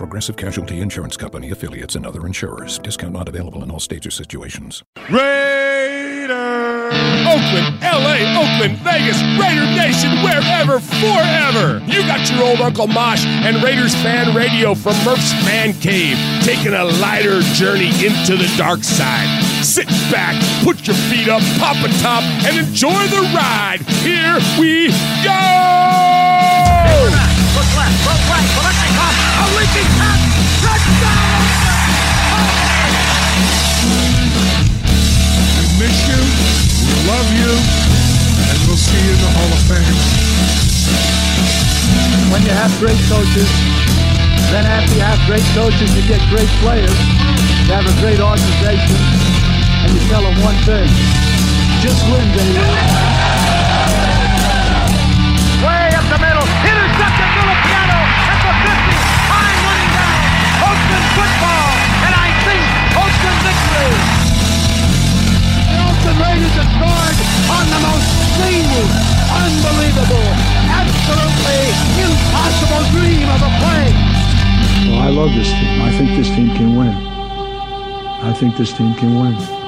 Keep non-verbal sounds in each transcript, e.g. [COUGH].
Progressive Casualty Insurance Company, affiliates, and other insurers. Discount not available in all states or situations. Raiders! Oakland, LA, Oakland, Vegas, Raider Nation, wherever, forever. You got your old Uncle Mosh and Raiders fan radio from Murph's Man Cave, taking a lighter journey into the dark side. Sit back, put your feet up, pop a top, and enjoy the ride. Here we go! Look left, look right, Kolesnikov, a touchdown! We miss you, we love you, and we'll see you in the Hall of Fame. When you have great coaches, then after you have great coaches, you get great players. You have a great organization, and you tell them one thing: just win, baby. Way up the middle, intercepted Villapiano at the 50, Football, and I think victory. Raiders have scored on the most unbelievable, absolutely impossible dream of a play. Well, I love this team. I think this team can win. I think this team can win.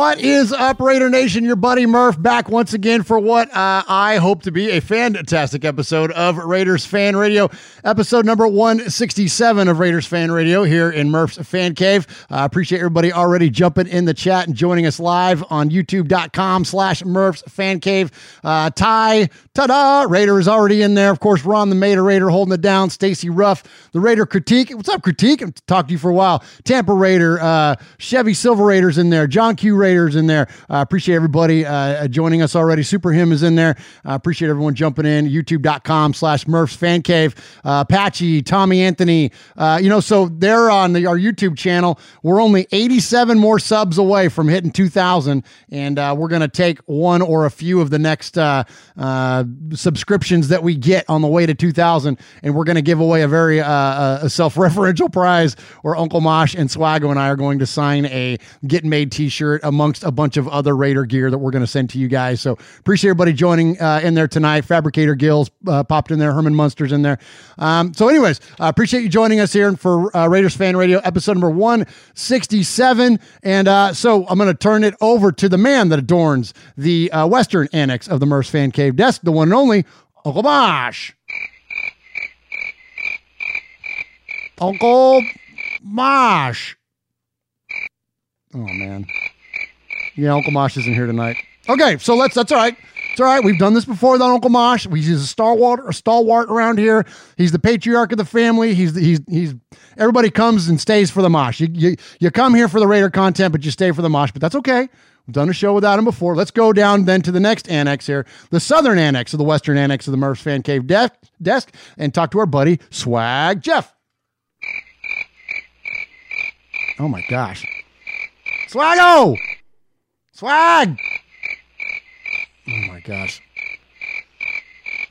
What is up, Raider Nation? Your buddy Murph back once again for what uh, I hope to be a fantastic episode of Raiders Fan Radio, episode number 167 of Raiders Fan Radio here in Murph's Fan Cave. I uh, appreciate everybody already jumping in the chat and joining us live on youtube.com slash Murph's Fan Cave. Uh, Ty, ta-da, Raider is already in there. Of course, Ron the Mater Raider holding it down. Stacy Ruff, the Raider Critique. What's up, Critique? I've talked to you for a while. Tampa Raider, uh, Chevy Silver Raiders in there. John Q Raiders in there. I uh, appreciate everybody uh, joining us already. Super Him is in there. I appreciate everyone jumping in. YouTube.com slash Murph's Fan Cave. Uh, Patchy, Tommy Anthony. Uh, you know, so they're on the, our YouTube channel. We're only 87 more subs away from hitting 2,000, and uh, we're going to take one or a few of the next uh, uh, subscriptions that we get on the way to 2,000, and we're going to give away a very uh, a self-referential prize where Uncle Mosh and Swago and I are going to sign a Get Made T-shirt amongst a bunch of other Raider gear that we're going to send to you guys. So appreciate everybody joining uh, in there tonight. Fabricator Gills uh, popped in there. Herman Munster's in there. Um, so, anyways, I uh, appreciate you joining us here for uh, Raiders Fan Radio, episode number 167. And uh, so I'm going to turn it over to the man that adorns the uh, Western Annex of the Murph's Fan Cave desk, the one and only Uncle Mosh. Uncle Mosh. Oh, man. Yeah, Uncle Mosh isn't here tonight. Okay, so let's, that's all right. It's all right. We've done this before with Uncle Mosh. He's a stalwart, a stalwart around here. He's the patriarch of the family. He's he's he's everybody comes and stays for the Mosh. You you, you come here for the Raider content, but you stay for the Mosh. But that's okay. We've done a show without him before. Let's go down then to the next annex here, the southern annex of the western annex of the Murph's Fan Cave desk, desk and talk to our buddy Swag Jeff. Oh my gosh. Swaggo! Swag! Oh my gosh.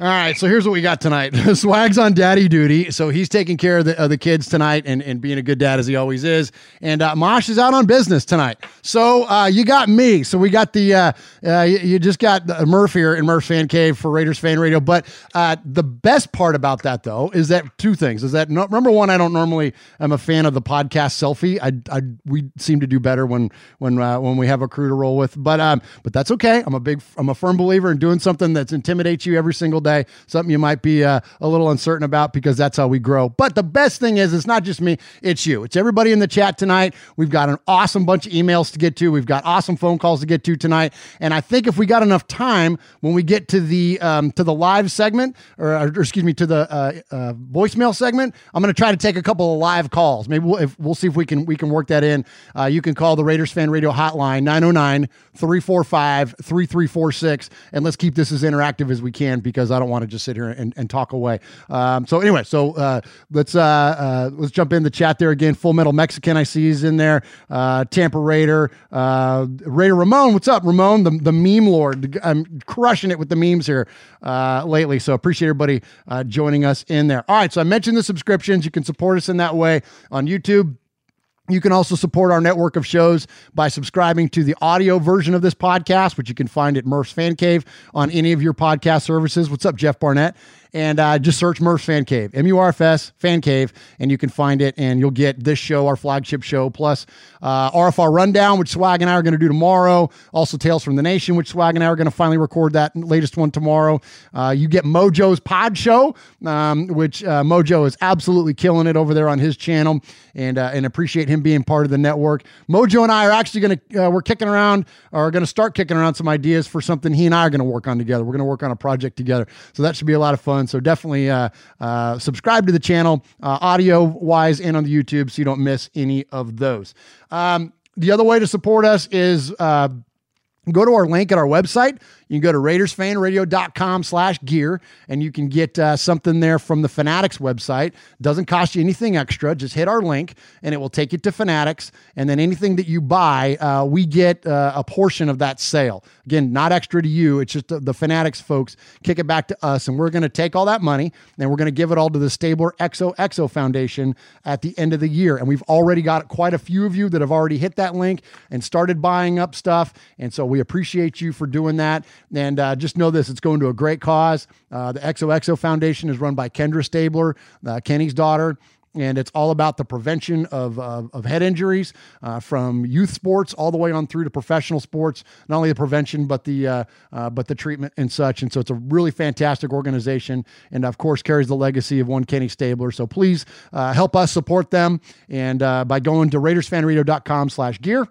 All right, so here's what we got tonight. [LAUGHS] Swag's on daddy duty, so he's taking care of the, of the kids tonight and, and being a good dad as he always is. And uh, Mosh is out on business tonight. So uh, you got me. So we got the, uh, uh you, just got Murph here in Murph's Fan Cave for Raiders Fan Radio. But uh, the best part about that, though, is that two things. Is that, no, number one, I don't normally, I'm a fan of the podcast selfie. I, I we seem to do better when when uh, when we have a crew to roll with. But um, but that's okay. I'm a big, I'm a firm believer in doing something that intimidates you every single day day, something you might be uh, a little uncertain about because that's how we grow. But the best thing is, it's not just me, it's you. It's everybody in the chat tonight. We've got an awesome bunch of emails to get to. We've got awesome phone calls to get to tonight. And I think if we got enough time when we get to the um, to the live segment, or, or excuse me, to the uh, uh, voicemail segment, I'm going to try to take a couple of live calls. Maybe we'll, if, we'll see if we can we can work that in. Uh, you can call the Raiders Fan Radio hotline 909 345 3346. And let's keep this as interactive as we can because I I don't want to just sit here and, and talk away. Um, so anyway, so uh, let's uh, uh, let's jump in the chat there again. Full Metal Mexican, I see is in there. Uh, Tampa Raider, uh, Raider Ramon, what's up, Ramon? The the meme lord. I'm crushing it with the memes here uh, lately. So appreciate everybody joining us in there. All right, so I mentioned the subscriptions. You can support us in that way on YouTube. You can also support our network of shows by subscribing to the audio version of this podcast, which you can find at Murph's Fan Cave on any of your podcast services. What's up, Jeff Barnett? And uh, just search Murph's Fan Cave, M U R F S Fan Cave, and you can find it. And you'll get this show, our flagship show, plus uh, RFR Rundown, which Swag and I are going to do tomorrow. Also, Tales from the Nation, which Swag and I are going to finally record that latest one tomorrow. Uh, you get Mojo's Pod Show, um, which uh, Mojo is absolutely killing it over there on his channel, and uh, and appreciate him being part of the network. Mojo and I are actually going to uh, we're kicking around, or going to start kicking around some ideas for something he and I are going to work on together. We're going to work on a project together, so that should be a lot of fun. So definitely uh, uh, subscribe to the channel, uh, audio wise, and on the YouTube, so you don't miss any of those. Um, the other way to support us is uh, go to our link at our website you can go to RaidersFanRadio.com slash gear and you can get uh, something there from the Fanatics website. Doesn't cost you anything extra. Just hit our link and it will take you to Fanatics. And then anything that you buy, uh, we get uh, a portion of that sale. Again, not extra to you. It's just the, the Fanatics folks kick it back to us. And we're going to take all that money and we're going to give it all to the Stabler Exo Foundation at the end of the year. And we've already got quite a few of you that have already hit that link and started buying up stuff. And so we appreciate you for doing that. And uh, just know this it's going to a great cause. Uh, the XOXO Foundation is run by Kendra Stabler, uh, Kenny's daughter and it's all about the prevention of, of head injuries uh, from youth sports all the way on through to professional sports. Not only the prevention, but the uh, uh but the treatment and such. And so it's a really fantastic organization, and of course carries the legacy of one Kenny Stabler. So please help us support them, and by going to RaidersFanRadio.com/gear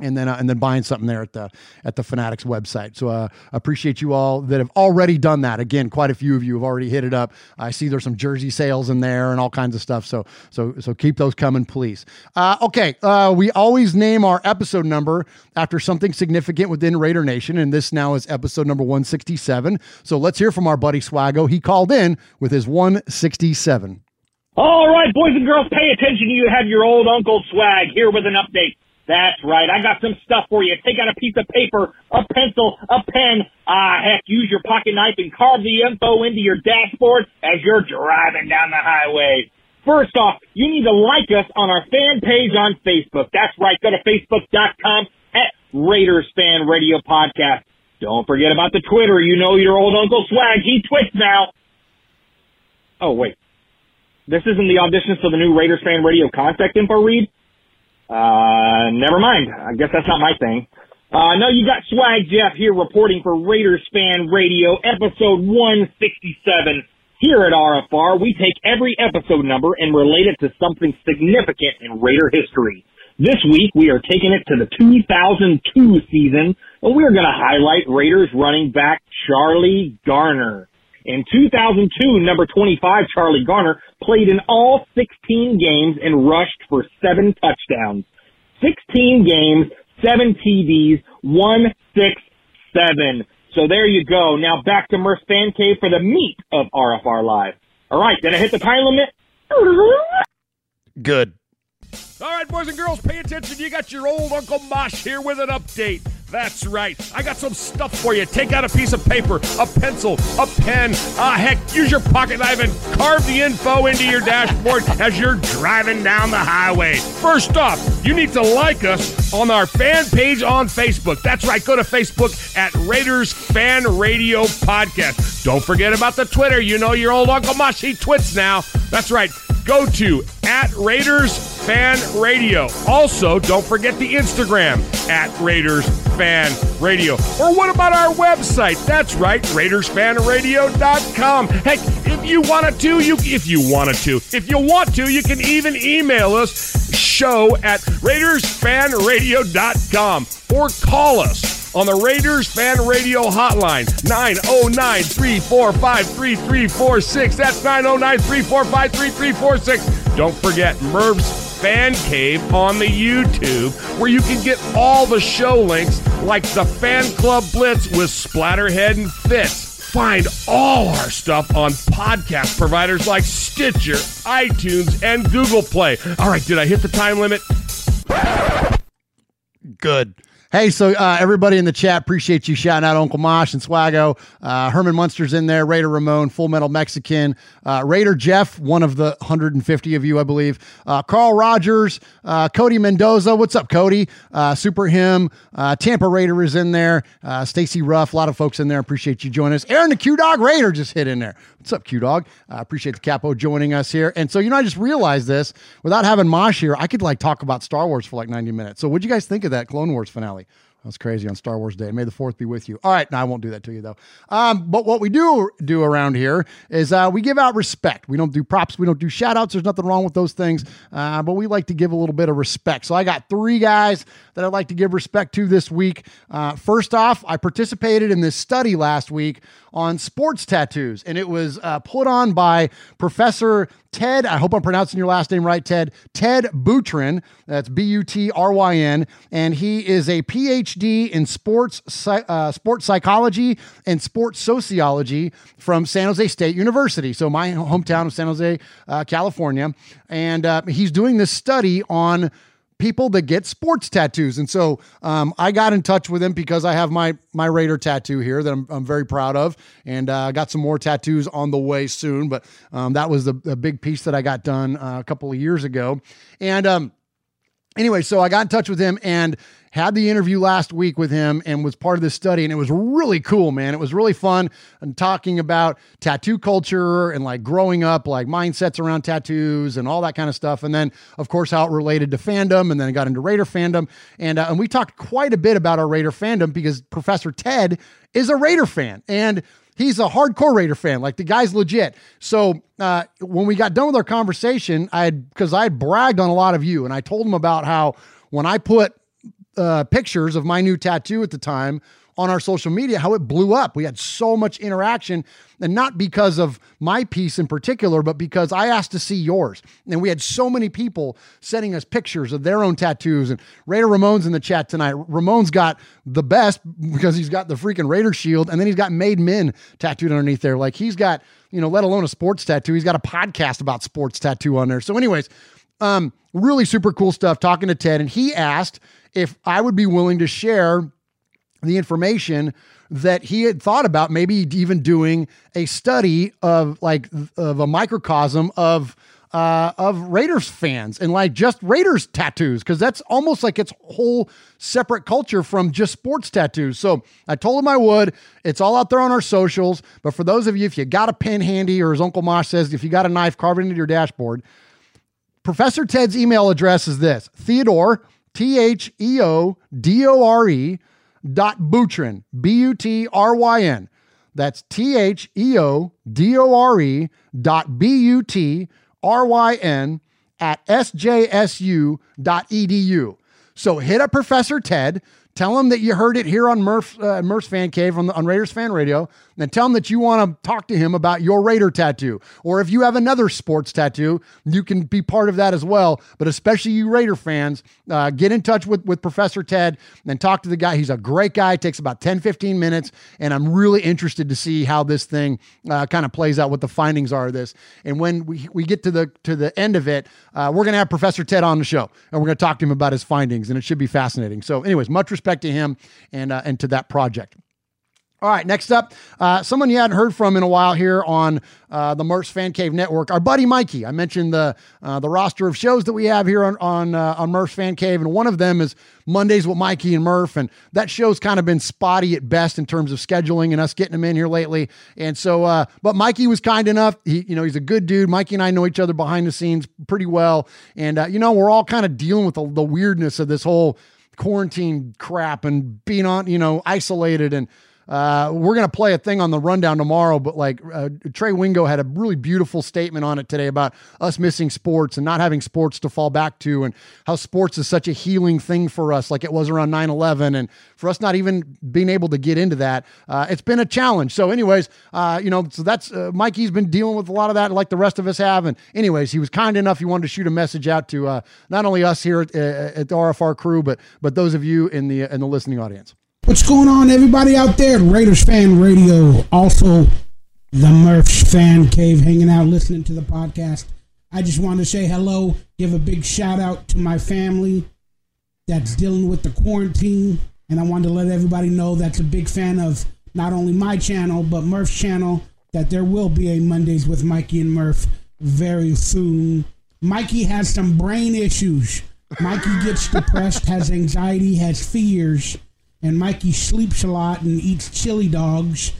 and then uh, and then buying something there at the at the Fanatics website. So uh, appreciate you all that have already done that. Again, quite a few of you have already hit it up. I see there's some jersey sales in there and all kinds of stuff. So so so keep those coming, please. Uh, okay, uh, we always name our episode number after something significant within Raider Nation, and this now is episode number 167. So let's hear from our buddy Swaggo. He called in with his 167. All right, boys and girls, pay attention. You have your old Uncle Swag here with an update. That's right. I got some stuff for you. Take out a piece of paper, a pencil, a pen. Ah, heck, use your pocket knife and carve the info into your dashboard as you're driving down the highway. First off, you need to like us on our fan page on Facebook. That's right. Go to facebook.com at Raiders Fan Radio Podcast. Don't forget about the Twitter. You know your old Uncle Swag. He twits now. Oh, wait. This isn't the audition for the new Raiders Fan Radio contact info read? Uh, never mind. I guess that's not my thing. Uh, no, you got Swag Jeff here reporting for Raiders Fan Radio, episode 167. Here at RFR, we take every episode number and relate it to something significant in Raider history. This week, we are taking it to the 2002 season, and we're going to highlight Raiders running back Charlie Garner. In 2002, number 25, Charlie Garner, played in all 16 games and rushed for seven touchdowns. 16 games, seven TDs, one, six, seven. So there you go. Now back to Murph's Fan Cave for the meat of RFR Live. All right, did I hit the time limit? Good. All right, boys and girls, pay attention. You got your old Uncle Mosh here with an update. That's right. I got some stuff for you. Take out a piece of paper, a pencil, a pen. Ah, heck, use your pocket knife and carve the info into your dashboard as you're driving down the highway. First off, you need to like us on our fan page on Facebook. That's right. Go to Facebook at Raiders Fan Radio Podcast. Don't forget about the Twitter. You know your old Uncle Mosh, he twits now. That's right. Go to at Raiders Fan Radio. Also, don't forget the Instagram at Raiders Fan Radio. Or what about our website? That's right, RaidersFanRadio.com. Heck, if you wanted to, you if you wanted to, if you want to, you can even email us show at RaidersFanRadio.com or call us on the Raiders Fan Radio Hotline, 909 345 3346. That's 909 345 3346. Don't forget Murph's Fan Cave on the YouTube, where you can get all the show links like the Fan Club Blitz with Splatterhead and Fitz. Find all our stuff on podcast providers like Stitcher, iTunes, and Google Play. All right, did I hit the time limit? Good. Hey, so uh, everybody in the chat, appreciate you shouting out Uncle Mosh and Swago. Uh, Herman Munster's in there, Raider Ramon, Full Metal Mexican, uh, Raider Jeff, one of the 150 of you, I believe. Uh, Carl Rogers, uh, Cody Mendoza. What's up, Cody? Uh, Super Him, Tampa Raider is in there. Stacy Ruff, a lot of folks in there. Appreciate you joining us. Aaron the Q Dog Raider just hit in there. What's up, Q Dog? Appreciate the capo joining us here. And so, you know, I just realized this without having Mosh here, I could like talk about Star Wars for like 90 minutes. So, what'd you guys think of that Clone Wars finale? That's crazy on Star Wars Day. May the fourth be with you. All right, now I won't do that to you though. Um, but what we do do around here is uh, we give out respect. We don't do props. We don't do shout outs. There's nothing wrong with those things. Uh, but we like to give a little bit of respect. So I got three guys that I'd like to give respect to this week. Uh, first off, I participated in this study last week on sports tattoos, and it was uh, put on by Professor Ted. I hope I'm pronouncing your last name right, Ted. Ted Butryn. That's B U T R Y N, and he is a PhD in sports uh, sports psychology and sports sociology from San Jose State University. So my hometown of San Jose, uh, California, and uh, he's doing this study on people that get sports tattoos. And so um, I got in touch with him because I have my my Raider tattoo here that I'm, I'm very proud of, and I uh, got some more tattoos on the way soon. But um, that was the, the, big piece that I got done uh, a couple of years ago, and um, anyway, so I got in touch with him and had the interview last week with him and was part of this study and it was really cool man. It was really fun and talking about tattoo culture and like growing up like mindsets around tattoos and all that kind of stuff and then of course how it related to fandom and then it got into raider fandom and uh, and we talked quite a bit about our raider fandom because professor ted is a raider fan and he's a hardcore Raider fan. Like the guy's legit. So uh, when we got done with our conversation, I had because I had bragged on a lot of you, and I told him about how when I put uh, pictures of my new tattoo at the time on our social media, how it blew up. We had so much interaction, and not because of my piece in particular, but because I asked to see yours. And we had so many people sending us pictures of their own tattoos. And Raider Ramon's in the chat tonight. Ramon's got the best because he's got the freaking Raider shield, and then he's got Made Men tattooed underneath there. Like he's got, you know, let alone a sports tattoo, he's got a podcast about sports tattoo on there. So, anyways, um, really super cool stuff talking to Ted, and he asked if I would be willing to share the information that he had thought about maybe even doing a study of like of a microcosm of uh, of Raiders fans and like just Raiders tattoos because that's almost like its whole separate culture from just sports tattoos. So I told him I would. It's all out there on our socials. But for those of you, if you got a pen handy, or as Uncle Mosh says, if you got a knife, carve it into your dashboard. Professor Ted's email address is this Theodore T H E O D O R E dot Butryn, B U T R Y N. That's T H E O D O R E dot B U T R Y N at sjsu.edu. So hit up Professor Ted. Tell him that you heard it here on Murph, uh, Murph's Fan Cave on, the, on Raiders Fan Radio, and tell him that you want to talk to him about your Raider tattoo. Or if you have another sports tattoo, you can be part of that as well. But especially you Raider fans, uh, get in touch with, with Professor Ted and talk to the guy. He's a great guy, takes about 10, 15 minutes, and I'm really interested to see how this thing uh, kind of plays out, what the findings are of this. And when we, we get to the to the end of it, uh, we're going to have Professor Ted on the show, and we're going to talk to him about his findings, and it should be fascinating. So, anyways, much respect to him and uh, and to that project. All right, next up, uh, someone you hadn't heard from in a while here on uh, the Murph's Fan Cave Network, our buddy Mikey. I mentioned the uh, the roster of shows that we have here on on, uh, on Murph's Fan Cave, and one of them is Mondays with Mikey and Murph, and that show's kind of been spotty at best in terms of scheduling and us getting him in here lately. And so, uh, but Mikey was kind enough. He, you know, he's a good dude. Mikey and I know each other behind the scenes pretty well, and uh, you know, we're all kind of dealing with the, the weirdness of this whole quarantine crap and being on, you know, isolated and uh, we're going to play a thing on the rundown tomorrow, but like uh, Trey Wingo had a really beautiful statement on it today about us missing sports and not having sports to fall back to, and how sports is such a healing thing for us, like it was around 9 11. And for us not even being able to get into that, uh, it's been a challenge. So, anyways, uh, you know, so that's uh, Mikey's been dealing with a lot of that, like the rest of us have. And, anyways, he was kind enough. He wanted to shoot a message out to uh, not only us here at, at the RFR crew, but but those of you in the in the listening audience. What's going on, everybody out there? Raiders Fan Radio, also the Murph's Fan Cave, hanging out, listening to the podcast. I just wanted to say hello, give a big shout out to my family that's dealing with the quarantine. And I wanted to let everybody know that's a big fan of not only my channel, but Murph's channel, that there will be a Mondays with Mikey and Murph very soon. Mikey has some brain issues. Mikey gets depressed, has anxiety, has fears and Mikey sleeps a lot and eats chili dogs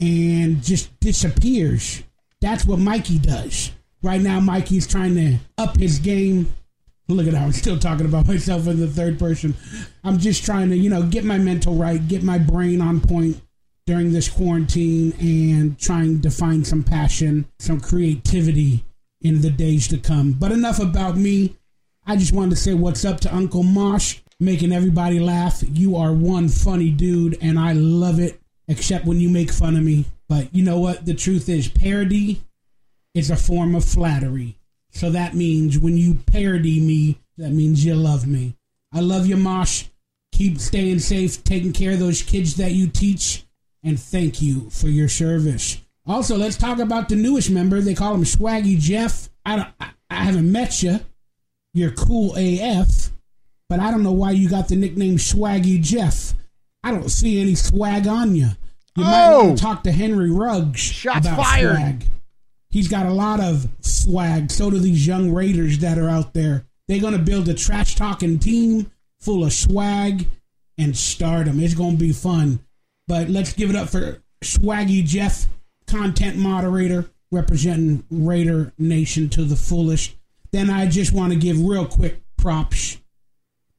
and just disappears. That's what Mikey does. Right now, Mikey's trying to up his game. Look at how I'm still talking about [LAUGHS] myself in the third person. I'm just trying to, you know, get my mental right, get my brain on point during this quarantine, and trying to find some passion, some creativity in the days to come. But enough about me. I just wanted to say what's up to Uncle Mosh making everybody laugh. You are one funny dude, and I love it, except when you make fun of me. But you know what? The truth is, parody is a form of flattery. So that means when you parody me, that means you love me. I love you, Mosh. Keep staying safe, taking care of those kids that you teach, and thank you for your service. Also, let's talk about the newest member. They call him Swaggy Jeff. I, don't, I, I haven't met you. You're cool AF but I don't know why you got the nickname Swaggy Jeff. I don't see any swag on you. You oh, might want to talk to Henry Ruggs shots about fired. swag. He's got a lot of swag. So do these young Raiders that are out there. They're going to build a trash talking team full of swag and stardom. It's going to be fun. But let's give it up for Swaggy Jeff, content moderator, representing Raider Nation to the fullest. Then I just want to give real quick props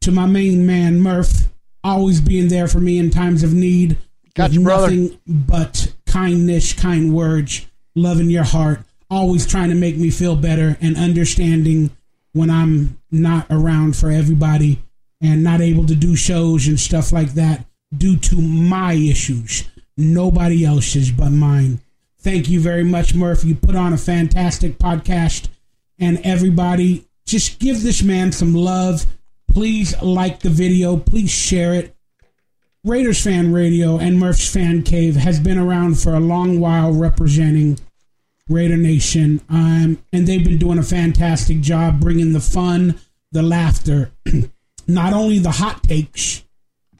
to my main man Murph, always being there for me in times of need. Got you, brother. Nothing but kindness, kind words, love in your heart, always trying to make me feel better and understanding when I'm not around for everybody and not able to do shows and stuff like that due to my issues. Nobody else's but mine. Thank you very much, Murph. You put on a fantastic podcast, and everybody just give this man some love Please like the video. Please share it. Raiders Fan Radio and Murph's Fan Cave has been around for a long while representing Raider Nation. Um, and they've been doing a fantastic job bringing the fun, the laughter, [CLEARS THROAT] not only the hot takes.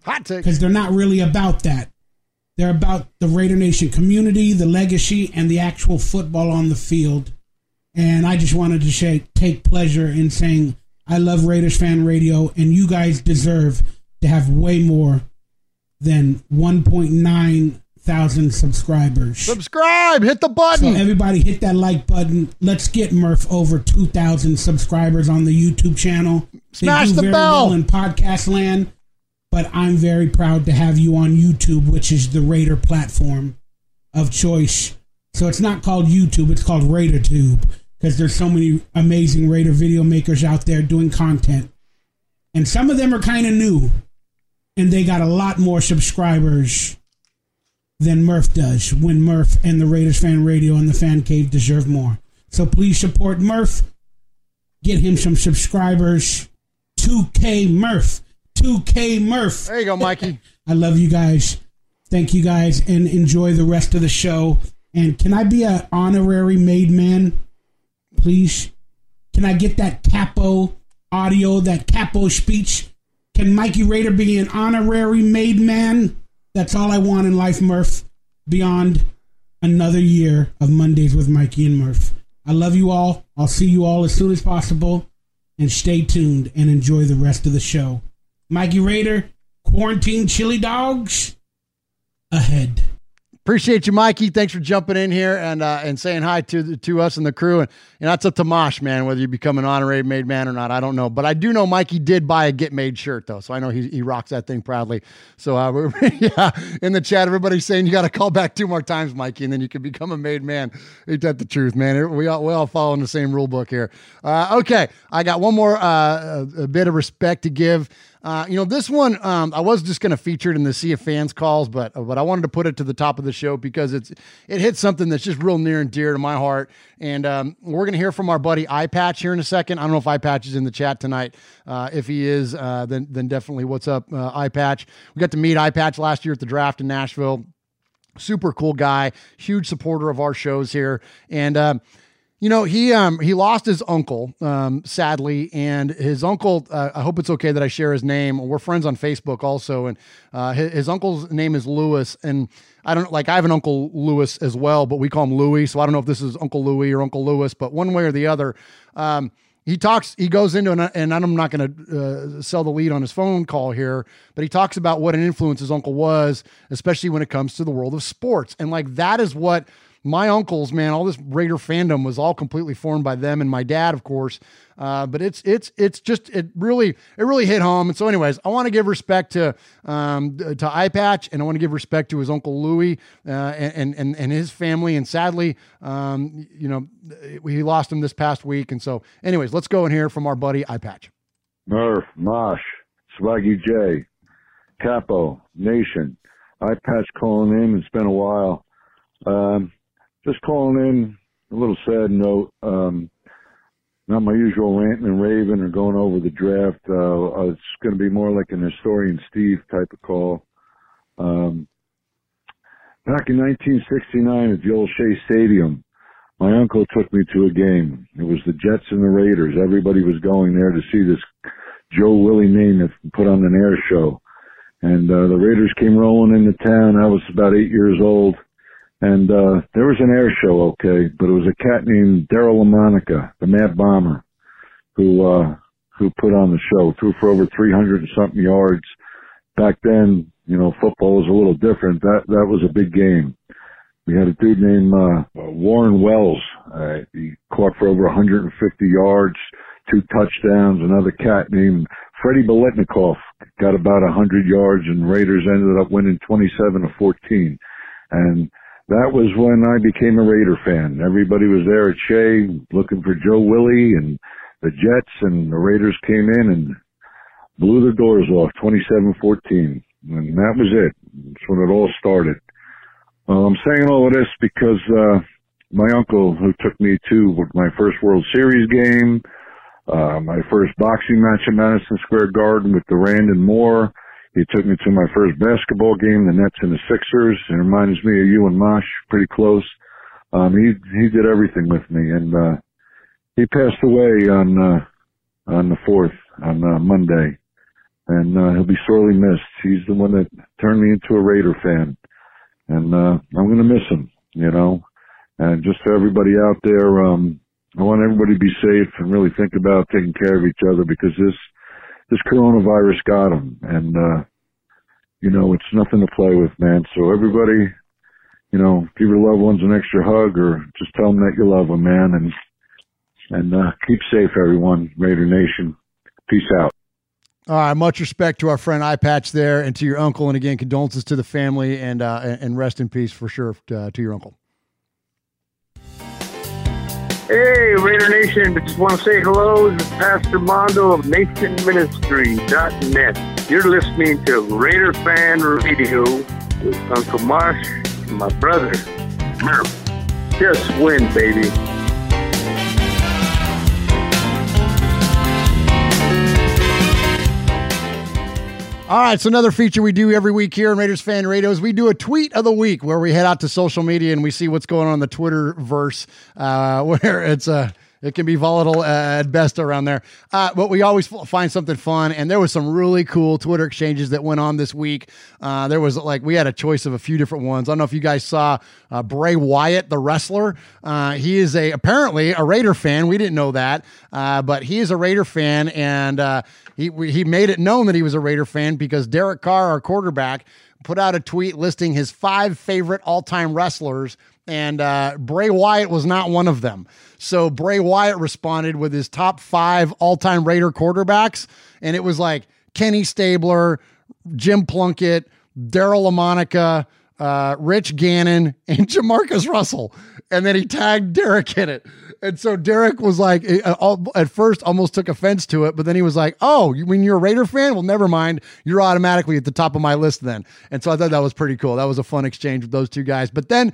Hot takes. Because they're not really about that. They're about the Raider Nation community, the legacy, and the actual football on the field. And I just wanted to say, take pleasure in saying I love Raiders fan radio, and you guys deserve to have way more than 1.9 thousand subscribers. Subscribe, hit the button. So everybody hit that like button. Let's get Murph over 2,000 subscribers on the YouTube channel. Smash the bell well in podcast land, but I'm very proud to have you on YouTube, which is the Raider platform of choice. So it's not called YouTube; it's called RaiderTube because there's so many amazing Raider video makers out there doing content. And some of them are kind of new, and they got a lot more subscribers than Murph does when Murph and the Raiders Fan Radio and the Fan Cave deserve more. So please support Murph. Get him some subscribers. 2K Murph. 2K Murph. There you go, Mikey. [LAUGHS] I love you guys. Thank you guys and enjoy the rest of the show. And can I be an honorary made man, please? Can I get that capo audio, that capo speech? Can Mikey Raider be an honorary made man? That's all I want in life, Murph. Beyond another year of Mondays with Mikey and Murph. I love you all. I'll see you all as soon as possible. And stay tuned and enjoy the rest of the show. Mikey Raider, quarantine chili dogs ahead. Appreciate you, Mikey. Thanks for jumping in here and uh, and saying hi to to us and the crew. And, that's up to Mosh, man, whether you become an honorary made man or not. I don't know, but I do know Mikey did buy a get made shirt though, so I know he, he rocks that thing proudly. So uh, [LAUGHS] we're, yeah, in the chat, everybody's saying you got to call back two more times, Mikey, and then you can become a made man. Ain't that the truth, man? We all we all following the same rule book here. Uh, okay, I got one more uh, a, a bit of respect to give. Uh, you know, this one um, I was just going to feature it in the Sea of Fans calls, but but I wanted to put it to the top of the show because it's it hits something that's just real near and dear to my heart. And um, we're going to hear from our buddy Eye Patch here in a second. I don't know if Eye Patch is in the chat tonight. Uh, if he is, uh, then then definitely what's up, uh, Eye Patch. We got to meet Eye Patch last year at the draft in Nashville. Super cool guy, huge supporter of our shows here, and. Um, you know, he um he lost his uncle um sadly, and his uncle. Uh, I hope it's okay that I share his name. We're friends on Facebook also, and uh, his, his uncle's name is Lewis, and I don't like I have an uncle Lewis as well, but we call him Louis. So I don't know if this is Uncle Louis or Uncle Lewis, but one way or the other. Um, he talks he goes into an, and i'm not going to uh, sell the lead on his phone call here but he talks about what an influence his uncle was especially when it comes to the world of sports and like that is what my uncles, man, all this Raider fandom was all completely formed by them and my dad, of course. Uh, but it's it's it's just it really it really hit home. And so, anyways, I want to give respect to um, to Eye Patch, and I want to give respect to his uncle Louis uh, and and and his family. And sadly, um, you know, he lost him this past week. And so, anyways, let's go and hear from our buddy Eye Patch. Murph, Mosh, Swaggy J, Capo, Nation, Eye Patch calling in. It's been a while. Um, just calling in a little sad note. Um, not my usual ranting and raving or going over the draft. Uh, it's going to be more like an historian Steve type of call. Um, back in 1969 at the old Shea Stadium, my uncle took me to a game. It was the Jets and the Raiders. Everybody was going there to see this Joe Willie Namath put on an air show. And uh, the Raiders came rolling into town. I was about eight years old and uh, there was an air show, okay, but it was a cat named Daryle Lamonica, the Mad Bomber, who uh, who put on the show. Threw for over 300 and something yards. Back then, you know, football was a little different. That that was a big game. We had a dude named uh, Warren Wells. Uh, he caught for over 150 yards, two touchdowns. Another cat named Freddie Biletnikoff got about 100 yards, and Raiders ended up winning 27 to 14. And that was when I became a Raider fan. Everybody was there at Shea looking for Joe Willie and the Jets and the Raiders came in and blew the doors off 27-14. And that was it. That's when it all started. Uh, I'm saying all of this because, uh, my uncle who took me to my first World Series game, uh, my first boxing match at Madison Square Garden with Duran and Moore, he took me to my first basketball game, the Nets and the Sixers. It reminds me of you and Mosh, pretty close. Um, he he did everything with me, and uh, he passed away on uh, on the fourth on uh, Monday, and uh, he'll be sorely missed. He's the one that turned me into a Raider fan, and uh, I'm to miss him. You know, and just for everybody out there, um, I want everybody to be safe and really think about taking care of each other because this this coronavirus got them, and uh, you know it's nothing to play with, man. So everybody, you know, give your loved ones an extra hug, or just tell them that you love them, man, and and uh, keep safe, everyone. Raider Nation, peace out. All right, much respect to our friend Eye Patch there, and to your uncle, and again, condolences to the family, and uh, and rest in peace for sure to, uh, to your uncle. Hey, Raider Nation. I just want to say hello to Pastor Mondo of NationMinistry.net. You're listening to Raider Fan Radio with Uncle Marsh and my brother, Murph. Just win, baby. All right, so another feature we do every week here in Raiders Fan Radio is we do a tweet of the week where we head out to social media and we see what's going on in the Twitter verse, uh, [LAUGHS] where it's a uh, it can be volatile uh, at best around there. Uh, but we always find something fun. And there was some really cool Twitter exchanges that went on this week. Uh, there was like, we had a choice of a few different ones. I don't know if you guys saw uh, Bray Wyatt, the wrestler. Uh, he is a, apparently a Raider fan. We didn't know that. Uh, but he is a Raider fan. And he, he made it known that he was a Raider fan because Derek Carr, our quarterback, put out a tweet listing his five favorite all time wrestlers and uh, Bray Wyatt was not one of them. So Bray Wyatt responded with his top five all time Raider quarterbacks, and it was like Kenny Stabler, Jim Plunkett, Daryle Lamonica, uh, Rich Gannon, [LAUGHS] and JaMarcus Russell. And then he tagged Derek in it. And so Derek was like, uh, at first almost took offense to it, but then he was like, oh, when you're a Raider fan? Well, never mind. You're automatically at the top of my list then. And so I thought that was pretty cool. That was a fun exchange with those two guys. But then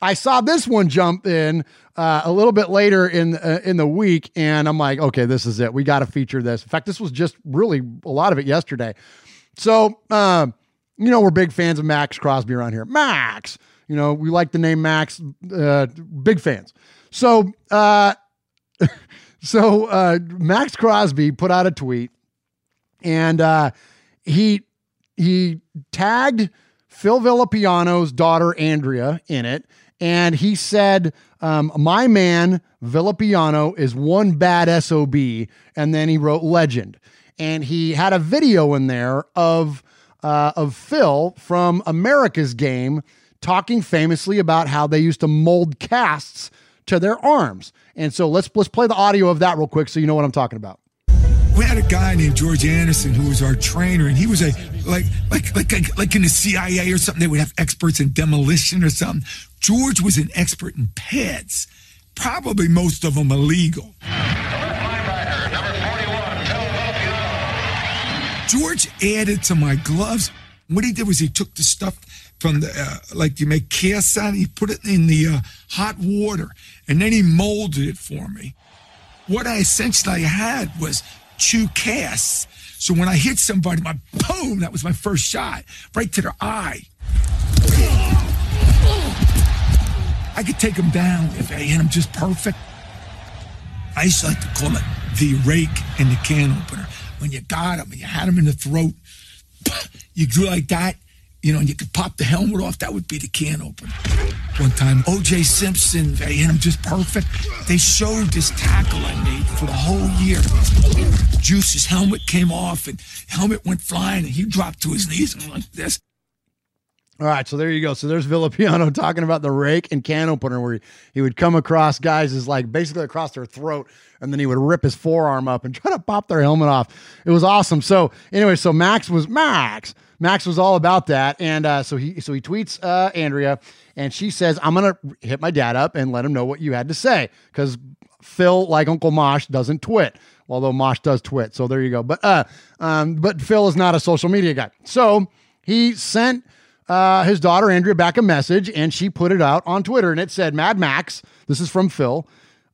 I saw this one jump in uh, a little bit later in uh, in the week, and I'm like, okay, this is it. We got to feature this. In fact, this was just really a lot of it yesterday. So, uh, you know, we're big fans of Maxx Crosby around here. Max, you know, we like the name Max. Uh, big fans. So, uh, [LAUGHS] so uh, Maxx Crosby put out a tweet, and he he tagged. Phil Villapiano's daughter Andrea in it, and he said, um, "My man Villapiano is one bad sob," and then he wrote "legend," and he had a video in there of uh, of Phil from America's Game talking famously about how they used to mold casts to their arms. And so let's let's play the audio of that real quick so you know what I'm talking about we had a guy named George Anderson who was our trainer, and he was a like like like like in the CIA or something. They would have experts in demolition or something. George was an expert in pads, probably most of them illegal. George added to my gloves. What he did was he took the stuff from the uh, like you make casts out, he put it in the uh, hot water, and then he molded it for me. What I essentially had was two casts. So when I hit somebody, my boom, that was my first shot, right to their eye. I could take him down if I hit him just perfect. I used to like to call it the rake and the can opener. When you got him and you had him in the throat, [LAUGHS] you do like that, you know, and you could pop the helmet off, that would be the can opener. One time, OJ Simpson, they hit him just perfect. They showed this tackle I made for the whole year. Juice's helmet came off and helmet went flying and he dropped to his knees and like this. All right, so there you go. So there's Villapiano [LAUGHS] talking about the rake and can opener, where he, he would come across guys is like basically across their throat, and then he would rip his forearm up and [LAUGHS] try to pop their helmet off. It was awesome. So anyway, so Max was Max. Max was all about that, and uh, so he so he tweets uh, Andrea, and she says, "I'm gonna hit my dad up and let him know what you had to say," because Phil, like Uncle Mosh, doesn't twit, although Mosh does twit. So there you go. But uh, um, but Phil is not a social media guy, so he sent uh, his daughter Andrea back a message and she put it out on Twitter and it said, Mad Max, this is from Phil.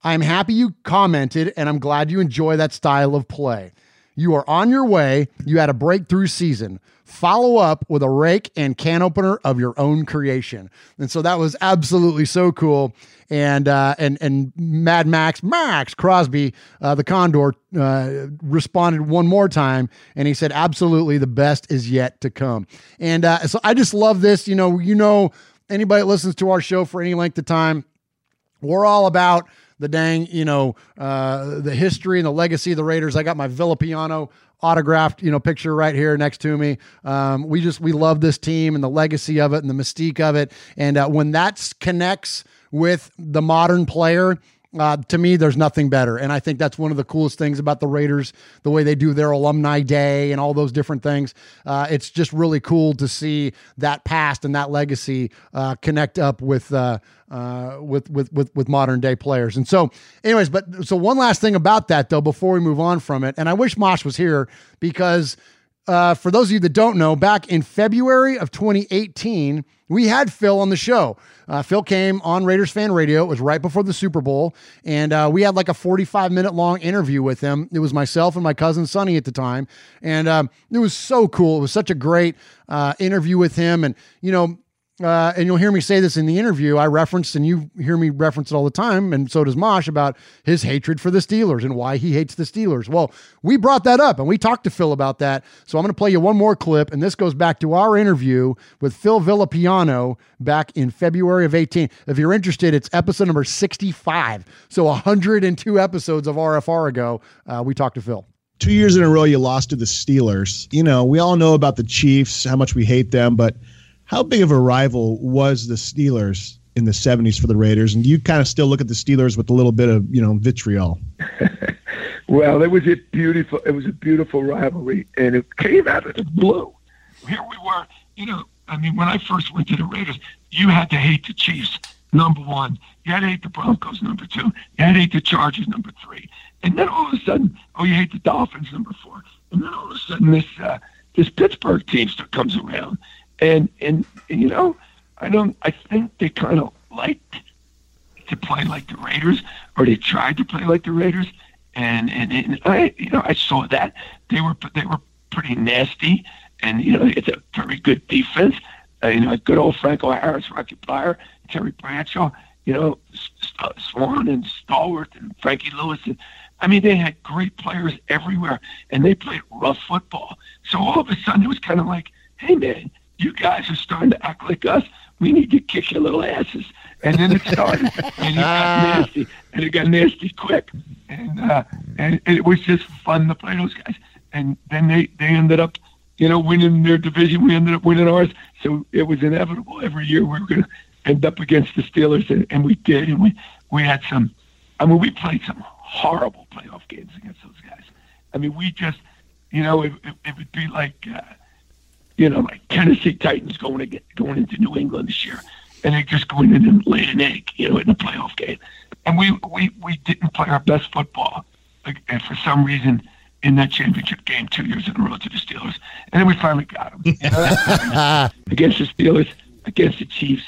I'm happy you commented and I'm glad you enjoy that style of play. You are on your way. You had a breakthrough season. Follow up with a rake and can opener of your own creation. And so that was absolutely so cool and uh, and and Mad Max Maxx Crosby, uh, the Condor, uh, responded one more time, and he said, "Absolutely, the best is yet to come." And uh, so I just love this. You know, you know, anybody that listens to our show for any length of time, we're all about the dang, you know, uh, the history and the legacy of the Raiders. I got my Villapiano autographed, you know, picture right here next to me. Um, we just we love this team and the legacy of it and the mystique of it. And uh, when that connects with the modern player, uh, to me, there's nothing better. And I think that's one of the coolest things about the Raiders, the way they do their alumni day and all those different things. Uh, it's just really cool to see that past and that legacy uh, connect up with, uh, uh, with, with, with, with modern day players. And so, anyways, but so one last thing about that though, before we move on from it, and I wish Mosh was here because uh, for those of you that don't know, back in February of 2018, we had Phil on the show. Uh, Phil came on Raiders Fan Radio. It was right before the Super Bowl. And uh, we had like a 45 minute long interview with him. It was myself and my cousin Sonny at the time. And um, it was so cool. It was such a great uh, interview with him. And, you know, uh, and you'll hear me say this in the interview. I referenced, and you hear me reference it all the time, and so does Mosh about his hatred for the Steelers and why he hates the Steelers. Well, we brought that up and we talked to Phil about that. So I'm going to play you one more clip, and this goes back to our interview with Phil Villapiano back in February of 18. If you're interested, it's episode number 65. So 102 episodes of RFR ago, uh, we talked to Phil two years in a row you lost to the Steelers. You know, we all know about the Chiefs, how much we hate them, but how big of a rival was the Steelers in the 70s for the Raiders? And do you kind of still look at the Steelers with a little bit of, you know, vitriol? [LAUGHS] well, it was a beautiful it was a beautiful rivalry and it came out of the blue. Here we were, you know, I mean when I first went to the Raiders, you had to hate the Chiefs, number one. You had to hate the Broncos, number two. You had to hate the Chargers, number three. And then all of a sudden, oh, you hate the Dolphins, number four. And then all of a sudden, this uh, this Pittsburgh team comes around, and and you know, I don't. I think they kind of liked to play like the Raiders, or they tried to play like the Raiders, and and, and I you know I saw that they were they were pretty nasty, and you know it's a very good defense. Uh, you know, good old Franco Harris, Rocky Bleier, Terry Bradshaw, you know, Swann and Stallworth and Frankie Lewis. And, I mean, they had great players everywhere, and they played rough football. So all of a sudden, it was kind of like, hey, man, you guys are starting to act like us. We need to kick your little asses. And then it started, [LAUGHS] and it got nasty, and it got nasty quick, and uh, and, and it was just fun to play those guys. And then they they ended up, you know, winning their division. We ended up winning ours, so it was inevitable. Every year we were going to end up against the Steelers, and, and we did. And we we had some, I mean, we played some horrible playoff games against those guys. I mean, we just, you know, it, it, it would be like. Uh, you know, like Tennessee Titans going to get going into New England this year, and they're just going in and laying an egg, you know, in the playoff game. And we we we didn't play our best football, like, and for some reason in that championship game two years in a row to the Steelers, and then we finally got them you know, against the Steelers, against the Chiefs.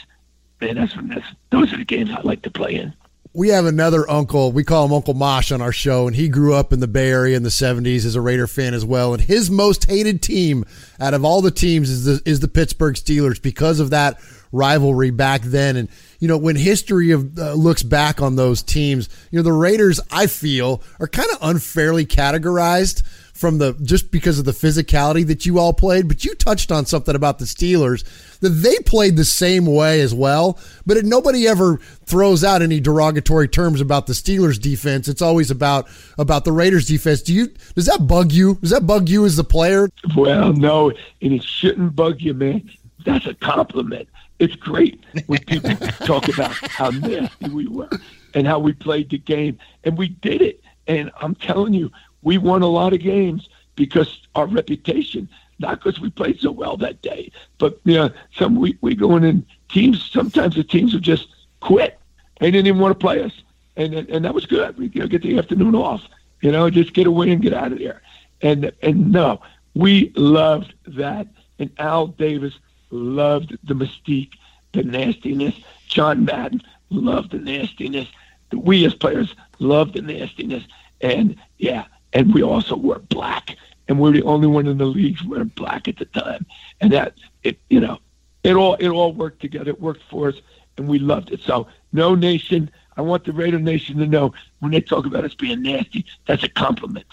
Man, that's when that's those are the games I like to play in we have another uncle. We call him Uncle Mosh on our show, and he grew up in the Bay Area in the '70s as a Raider fan as well. And his most hated team out of all the teams is the is the Pittsburgh Steelers because of that rivalry back then. And you know, when history of uh, looks back on those teams, you know, the Raiders, I feel, are kind of unfairly categorized from the just because of the physicality that you all played, but you touched on something about the Steelers that they played the same way as well, but it, nobody ever throws out any derogatory terms about the Steelers defense. It's always about about the Raiders defense. Do you does that bug you? Does that bug you as the player? Well, no, and it shouldn't bug you, man. That's a compliment. It's great when people [LAUGHS] talk about how nasty we were and how we played the game, and we did it. And I'm telling you, we won a lot of games because our reputation, not because we played so well that day, but you know, some we we going in and teams. Sometimes the teams would just quit. They didn't even want to play us, and and that was good. We you know, get the afternoon off. You know, just get away and get out of there. And and no, we loved that. And Al Davis loved the mystique, the nastiness. John Madden loved the nastiness. We as players loved the nastiness. And yeah, and we also wore black, and we're the only one in the league wearing black at the time, and that it you know it all it all worked together. It worked for us, and we loved it. So no nation. I want the Raider Nation to know when they talk about us being nasty, that's a compliment.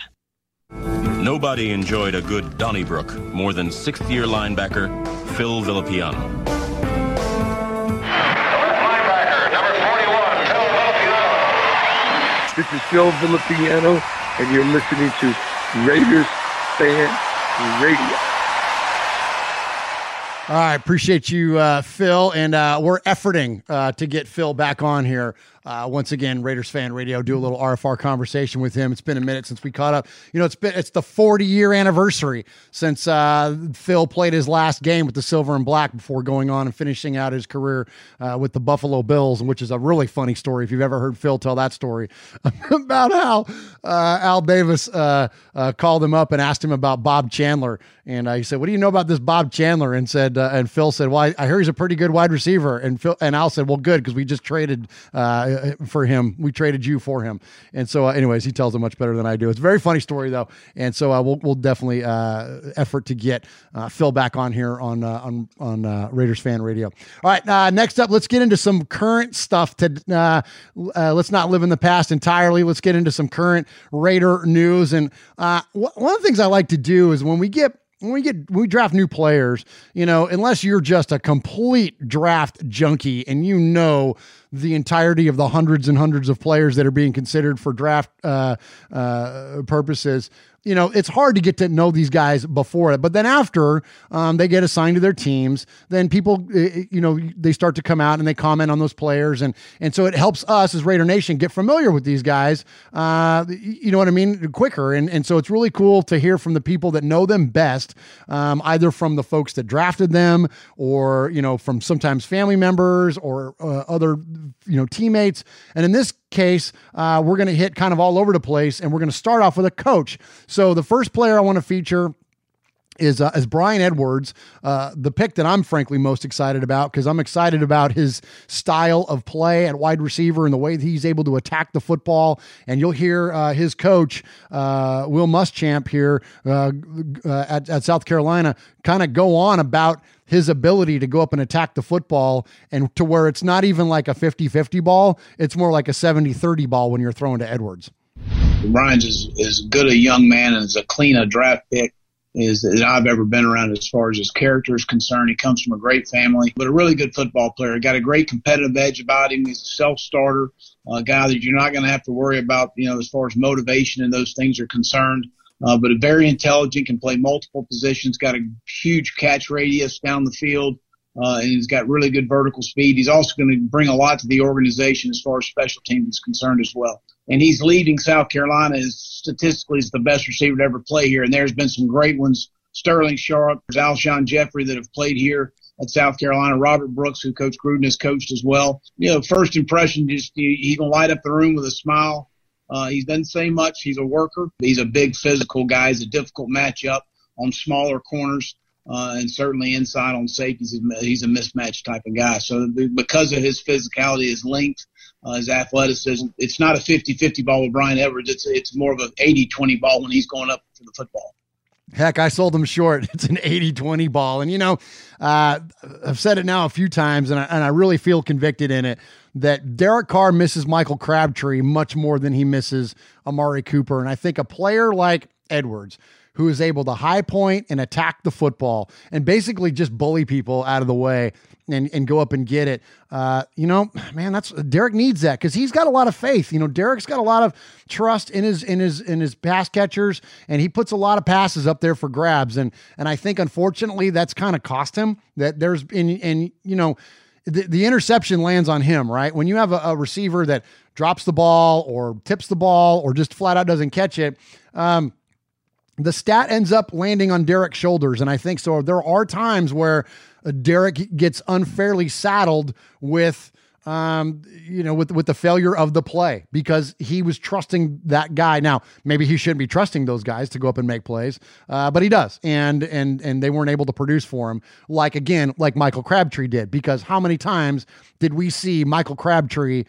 Nobody enjoyed a good Donnybrook more than sixth-year linebacker Phil Villapiano. This is Phil Villapiano and you're listening to Raiders Fan Radio. All right, appreciate you, uh, Phil, and uh, we're efforting uh, to get Phil back on here uh, once again, Raiders fan radio, do a little RFR conversation with him. It's been a minute since we caught up. You know, it's been it's the 40 year anniversary since uh, Phil played his last game with the silver and black before going on and finishing out his career uh, with the Buffalo Bills, which is a really funny story. If you've ever heard Phil tell that story [LAUGHS] about how uh, Al Davis uh, uh, called him up and asked him about Bob Chandler, and he said, "What do you know about this Bob Chandler?" And said, and Phil said, "Well, I, I hear he's a pretty good wide receiver." And Phil and Al said, "Well, good because we just traded." For him. We traded you for him. And so, uh, anyways, he tells it much better than I do. It's a very funny story though, and so uh, we'll we'll definitely uh, effort to get uh, Phil back on here on uh, on on uh, Raiders fan radio. All right, next up, let's get into some current stuff. To let's not live in the past entirely. Let's get into some current Raider news. And one of the things I like to do is when we get when we get when we draft new players, you know, unless you're just a complete draft junkie and you know the entirety of the hundreds and hundreds of players that are being considered for draft uh, uh, purposes, you know, it's hard to get to know these guys before it. But then after um, they get assigned to their teams, then people, you know, they start to come out and they comment on those players, and and so it helps us as Raider Nation get familiar with these guys. Uh, you know what I mean? Quicker, and and so it's really cool to hear from the people that know them best, um, either from the folks that drafted them, or you know, from sometimes family members or uh, other you know teammates. And in this case, uh, we're going to hit kind of all over the place, and we're going to start off with a coach. So the first player I want to feature is uh, is Bryan Edwards, uh, the pick that I'm frankly most excited about because I'm excited about his style of play at wide receiver and the way that he's able to attack the football. And you'll hear uh, his coach uh, Will Muschamp here uh, uh, at, at South Carolina kind of go on about his ability to go up and attack the football and to where it's not even like a 50-50 ball, it's more like a 70-30 ball when you're throwing to Edwards. Ryan's is as good a young man and as a clean a draft pick is that I've ever been around as far as his character is concerned. He comes from a great family, but a really good football player. Got a great competitive edge about him. He's a self-starter, a guy that you're not going to have to worry about, you know, as far as motivation and those things are concerned. Uh, but a very intelligent, can play multiple positions, got a huge catch radius down the field, uh, and he's got really good vertical speed. He's also going to bring a lot to the organization as far as special teams is concerned as well. And he's leading South Carolina as statistically as the best receiver to ever play here. And there's been some great ones. Sterling Sharpe, Alshon Jeffery that have played here at South Carolina. Robert Brooks, who Coach Gruden has coached as well. You know, first impression, just he, he can light up the room with a smile. Uh, he doesn't say much. He's a worker. He's a big physical guy. He's a difficult matchup on smaller corners. Uh, and certainly inside on safeties, he's a mismatch type of guy. So because of his physicality, his length, uh, his athleticism, it's not a 50-50 ball with Bryan Edwards. It's it's more of an 80-20 ball when he's going up for the football. Heck, I sold him short. [LAUGHS] It's an 80 20 ball. And, you know, uh, I've said it now a few times, and I, and I really feel convicted in it that Derek Carr misses Michael Crabtree much more than he misses Amari Cooper. And I think a player like Edwards, who is able to high point and attack the football and basically just bully people out of the way and, and go up and get it. Uh, you know, man, that's Derek needs that because he's got a lot of faith. You know, Derek's got a lot of trust in his in his in his pass catchers, and he puts a lot of passes up there for grabs. And and I think unfortunately that's kind of cost him that there's in and you know. The, the interception lands on him, right? When you have a, a receiver that drops the ball or tips the ball or just flat out doesn't catch it, um, the stat ends up landing on Derek's shoulders. And I think so. There are times where Derek gets unfairly saddled with, um, you know, with with the failure of the play because he was trusting that guy. Now, maybe he shouldn't be trusting those guys to go up and make plays, uh, but he does, and and and they weren't able to produce for him. Like again, like Michael Crabtree did, because how many times did we see Michael Crabtree?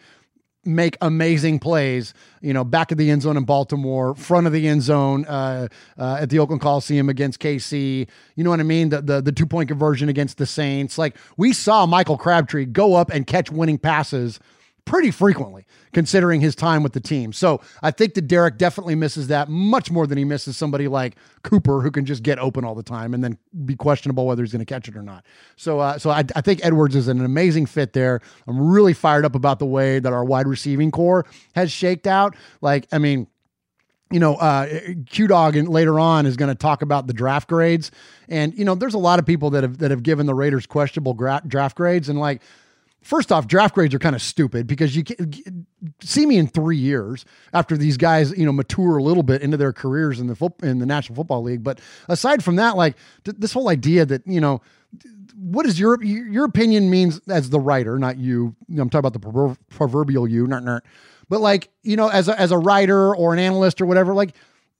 Make amazing plays, you know, back of the end zone in Baltimore, front of the end zone uh, uh, at the Oakland Coliseum against KC. You know what I mean? The, the, the two point conversion against the Saints. Like we saw Michael Crabtree go up and catch winning passes pretty frequently, considering his time with the team. So I think that Derek definitely misses that much more than he misses somebody like Cooper, who can just get open all the time and then be questionable whether he's going to catch it or not. So, uh, so I, I think Edwards is an amazing fit there. I'm really fired up about the way that our wide receiving core has shaked out. Like, I mean, you know, uh, Q Dog and later on is going to talk about the draft grades, and you know, there's a lot of people that have that have given the Raiders questionable gra- draft grades, and like first off, draft grades are kind of stupid because you can see me in three years after these guys, you know, mature a little bit into their careers in the foot in the National Football League. But aside from that, like th- this whole idea that you know, what is your your opinion means as the writer, not you. I'm talking about the proverbial you, not not. But like you know, as a, as a writer or an analyst or whatever, like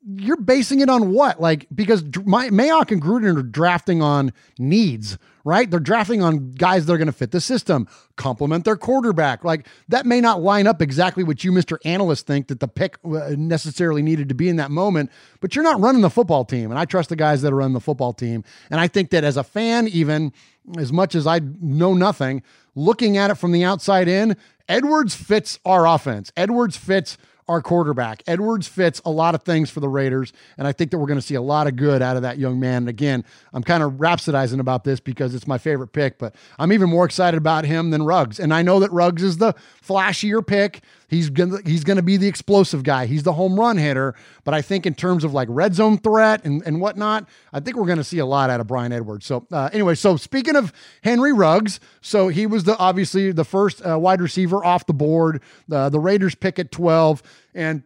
you're basing it on what? Like because my Mayock and Gruden are drafting on needs, right? They're drafting on guys that are going to fit the system, complement their quarterback. Like that may not line up exactly what you, Mr. Analyst, think that the pick uh, necessarily needed to be in that moment. But you're not running the football team, and I trust the guys that are running the football team. And I think that as a fan, even as much as I know nothing, looking at it from the outside in, Edwards fits our offense. Edwards fits our quarterback. Edwards fits a lot of things for the Raiders, and I think that we're going to see a lot of good out of that young man. And again, I'm kind of rhapsodizing about this because it's my favorite pick, but I'm even more excited about him than Ruggs. And I know that Ruggs is the flashier pick. He's gonna he's gonna be the explosive guy. He's the home run hitter. But I think in terms of like red zone threat and, and whatnot, I think we're gonna see a lot out of Bryan Edwards. So uh, anyway, so speaking of Henry Ruggs, so he was the obviously the first uh, wide receiver off the board. Uh, the Raiders pick at 12, and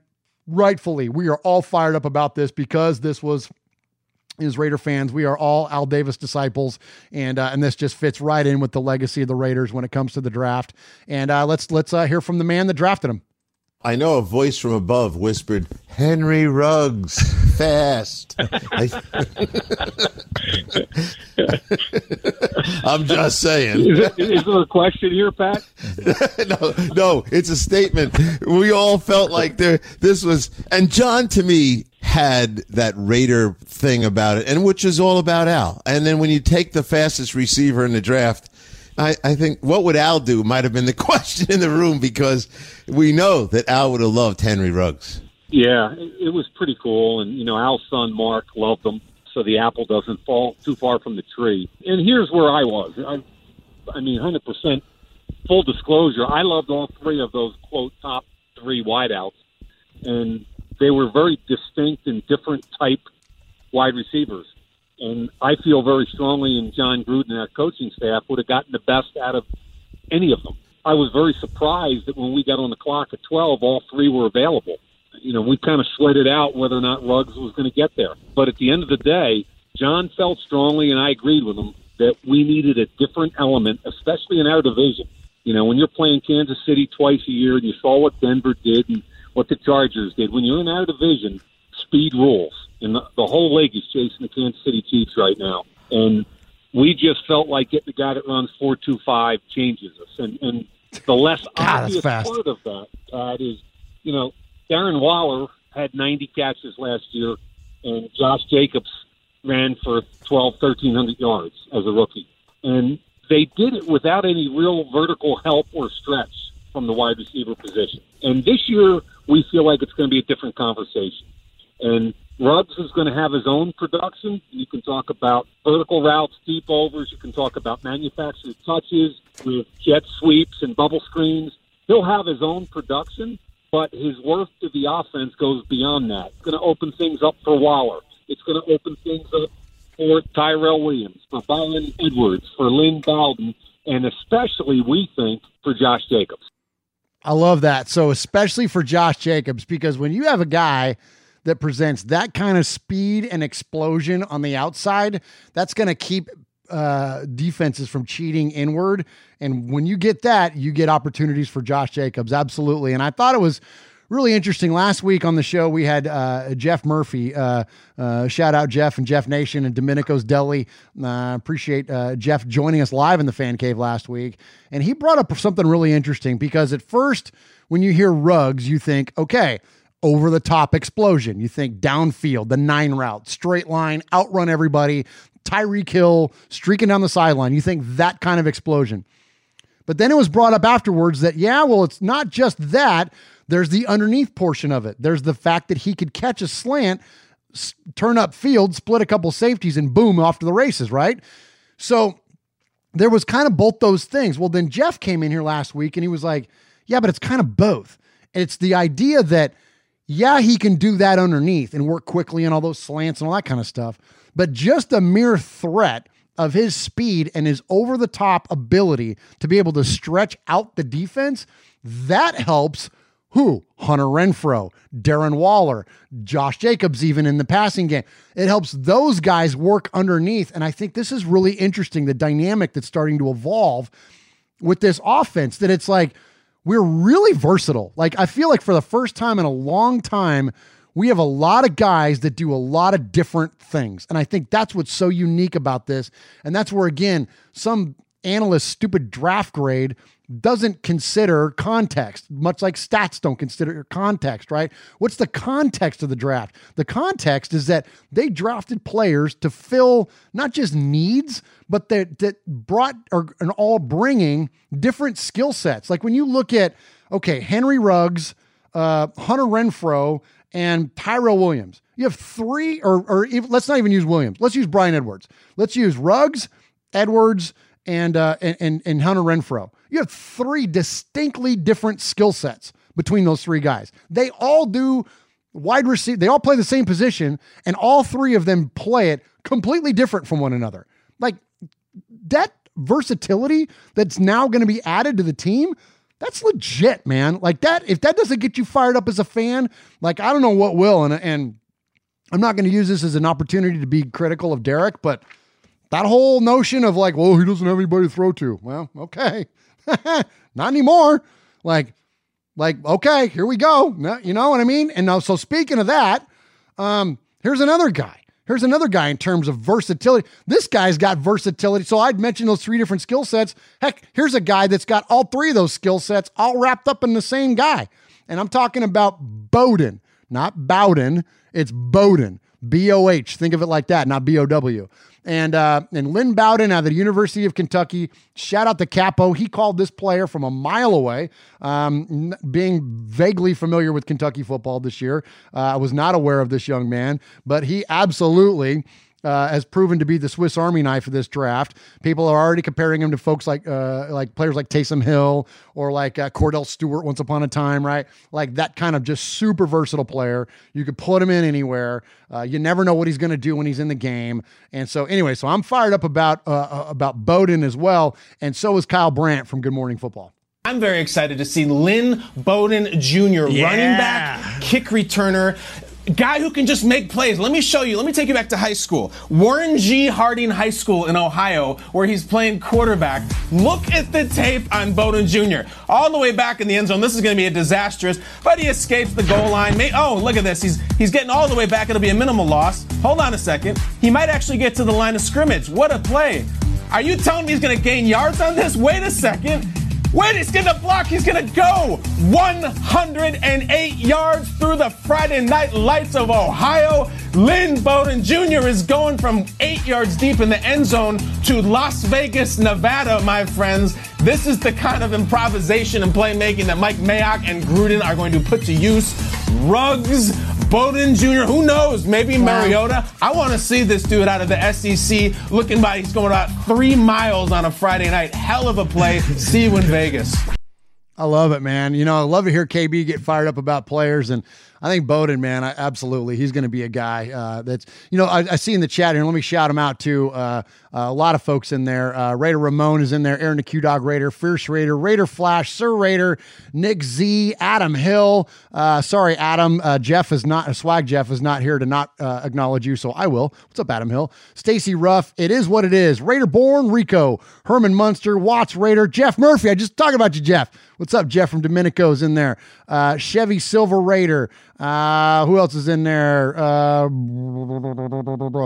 rightfully we are all fired up about this because this was is Raider fans. We are all Al Davis disciples, and uh, and this just fits right in with the legacy of the Raiders when it comes to the draft. And uh, let's let's uh, hear from the man that drafted him. I know a voice from above whispered, "Henry Ruggs, fast." [LAUGHS] I'm just saying. Is, it, is there a question here, Pat? [LAUGHS] no, no, it's a statement. We all felt like there. This was, and John to me had that Raider thing about it, and which is all about Al. And then when you take the fastest receiver in the draft, I, I think what would Al do might have been the [LAUGHS] question in the room because we know that Al would have loved Henry Ruggs. Yeah, it, was pretty cool, and you know Al's son Mark loved him, so the apple doesn't fall too far from the tree. And here's where I was. I, I mean, hundred percent full disclosure. I loved all three of those quote top three wideouts, and they were very distinct and different type wide receivers. And I feel very strongly in John Gruden and our coaching staff would have gotten the best out of any of them. I was very surprised that when we got on the clock at 12, all three were available. You know, we kind of sweated out whether or not Ruggs was going to get there. But at the end of the day, John felt strongly, and I agreed with him, that we needed a different element, especially in our division. You know, when you're playing Kansas City twice a year, and you saw what Denver did and what the Chargers did, when you're in our division, speed rules. And the, the whole league is chasing the Kansas City Chiefs right now. And we just felt like getting the guy that runs 4.25 changes us. And, and the less [LAUGHS] God, obvious part of that, Pat, is, you know, Darren Waller had 90 catches last year, and Josh Jacobs ran for 12, 1,300 yards as a rookie. And they did it without any real vertical help or stretch from the wide receiver position. And this year, we feel like it's going to be a different conversation. And Ruggs is going to have his own production. You can talk about vertical routes, deep overs. You can talk about manufactured touches with jet sweeps and bubble screens. He'll have his own production, but his worth to the offense goes beyond that. It's going to open things up for Waller. It's going to open things up for Tyrell Williams, for Bryan Edwards, for Lynn Bowden, and especially, we think, for Josh Jacobs. I love that. So especially for Josh Jacobs, because when you have a guy that presents that kind of speed and explosion on the outside, that's going to keep uh, defenses from cheating inward. And when you get that, you get opportunities for Josh Jacobs. Absolutely. And I thought it was really interesting. Last week on the show, we had uh, Jeff Murphy. Uh, uh, shout out Jeff and Jeff Nation and Domenico's Deli. Uh, appreciate uh, Jeff joining us live in the fan cave last week. And he brought up something really interesting because at first, when you hear Ruggs, you think, okay, over the top explosion. You think downfield, the nine route, straight line, outrun everybody, Tyreek Hill streaking down the sideline. You think that kind of explosion. But then it was brought up afterwards that, yeah, well, it's not just that. There's the underneath portion of it. There's the fact that he could catch a slant, s- turn up field, split a couple safeties, and boom, off to the races, right? So there was kind of both those things. Well, then Jeff came in here last week and he was like, yeah, but it's kind of both. It's the idea that, yeah, he can do that underneath and work quickly and all those slants and all that kind of stuff. But just a mere threat of his speed and his over the top ability to be able to stretch out the defense, that helps who? Hunter Renfrow, Darren Waller, Josh Jacobs, even in the passing game. It helps those guys work underneath. And I think this is really interesting the dynamic that's starting to evolve with this offense that it's like we're really versatile. Like, I feel like for the first time in a long time, we have a lot of guys that do a lot of different things. And I think that's what's so unique about this. And that's where, again, some analyst stupid draft grade doesn't consider context, much like stats don't consider context, right? What's the context of the draft? The context is that they drafted players to fill not just needs, but that that brought or and all bringing different skill sets. Like when you look at okay, Henry Ruggs, uh, Hunter Renfrow, and Tyrell Williams. You have three, or or let's not even use Williams. Let's use Bryan Edwards. Let's use Ruggs, Edwards, and uh, and, and and Hunter Renfrow. You have three distinctly different skill sets between those three guys. They all do wide receiver. They all play the same position, and all three of them play it completely different from one another. Like that versatility that's now going to be added to the team. That's legit, man. Like that. If that doesn't get you fired up as a fan, like I don't know what will. And and I'm not going to use this as an opportunity to be critical of Derek, but that whole notion of like, well, he doesn't have anybody to throw to. Well, okay. [LAUGHS] Not anymore. Like, like, okay, here we go. You know what I mean? And now, so speaking of that, um, here's another guy. Here's another guy in terms of versatility. This guy's got versatility. So I'd mentioned those three different skill sets. Heck, here's a guy that's got all three of those skill sets all wrapped up in the same guy. And I'm talking about Bowden, not Bowden. It's Bowden, B O H. Think of it like that, not B O W. And uh, and Lynn Bowden out of the University of Kentucky. Shout out to Capo. He called this player from a mile away. Um, being vaguely familiar with Kentucky football this year, uh, I was not aware of this young man, but he absolutely uh, has proven to be the Swiss Army knife of this draft. People are already comparing him to folks like uh, like players like Taysom Hill or like uh, Kordell Stewart once upon a time, right? Like that kind of just super versatile player. You could put him in anywhere. Uh, you never know what he's going to do when he's in the game. And so anyway, so I'm fired up about uh, uh, about Bowden as well, and so is Kyle Brandt from Good Morning Football. I'm very excited to see Lynn Bowden Jr., yeah. running back, kick returner guy who can just make plays. Let me show you. Let me take you back to high school. Warren G. Harding High School in Ohio, where he's playing quarterback. Look at the tape on Bowden Jr. All the way back in the end zone. This is going to be a disastrous, but he escapes the goal line. Oh, look at this. He's he's getting all the way back. It'll be a minimal loss. Hold on a second. He might actually get to the line of scrimmage. What a play. Are you telling me he's going to gain yards on this? Wait a second. Wait, he's gonna block. He's gonna go 108 yards through the Friday night lights of Ohio. Lynn Bowden Jr. is going from eight yards deep in the end zone to Las Vegas, Nevada, my friends. This is the kind of improvisation and playmaking that Mike Mayock and Gruden are going to put to use. Ruggs, Bowden Jr., who knows? Maybe wow. Mariota. I want to see this dude out of the SEC looking by. He's going about three miles on a Friday night. Hell of a play. [LAUGHS] see you in Vegas. I love it, man. You know, I love to hear KB get fired up about players and I think Bowden, man, I, absolutely, he's going to be a guy uh, that's you know I, I, see in the chat here. Let me shout him out to Uh, uh, a lot of folks in there. Uh, Raider Ramon is in there. Aaron the Q Dog Raider, Fierce Raider, Raider Flash, Sir Raider, Nick Z, Adam Hill. Uh, sorry, Adam. Uh, Jeff is not Swag. Jeff is not here to not acknowledge you, so I will. What's up, Adam Hill? Stacy Ruff. It is what it is. Raider Born Rico, Herman Munster, Watts Raider, Jeff Murphy. I just talked about you, Jeff. What's up, Jeff from Domenico's in there. Chevy Silver Raider. Uh, who else is in there? Uh,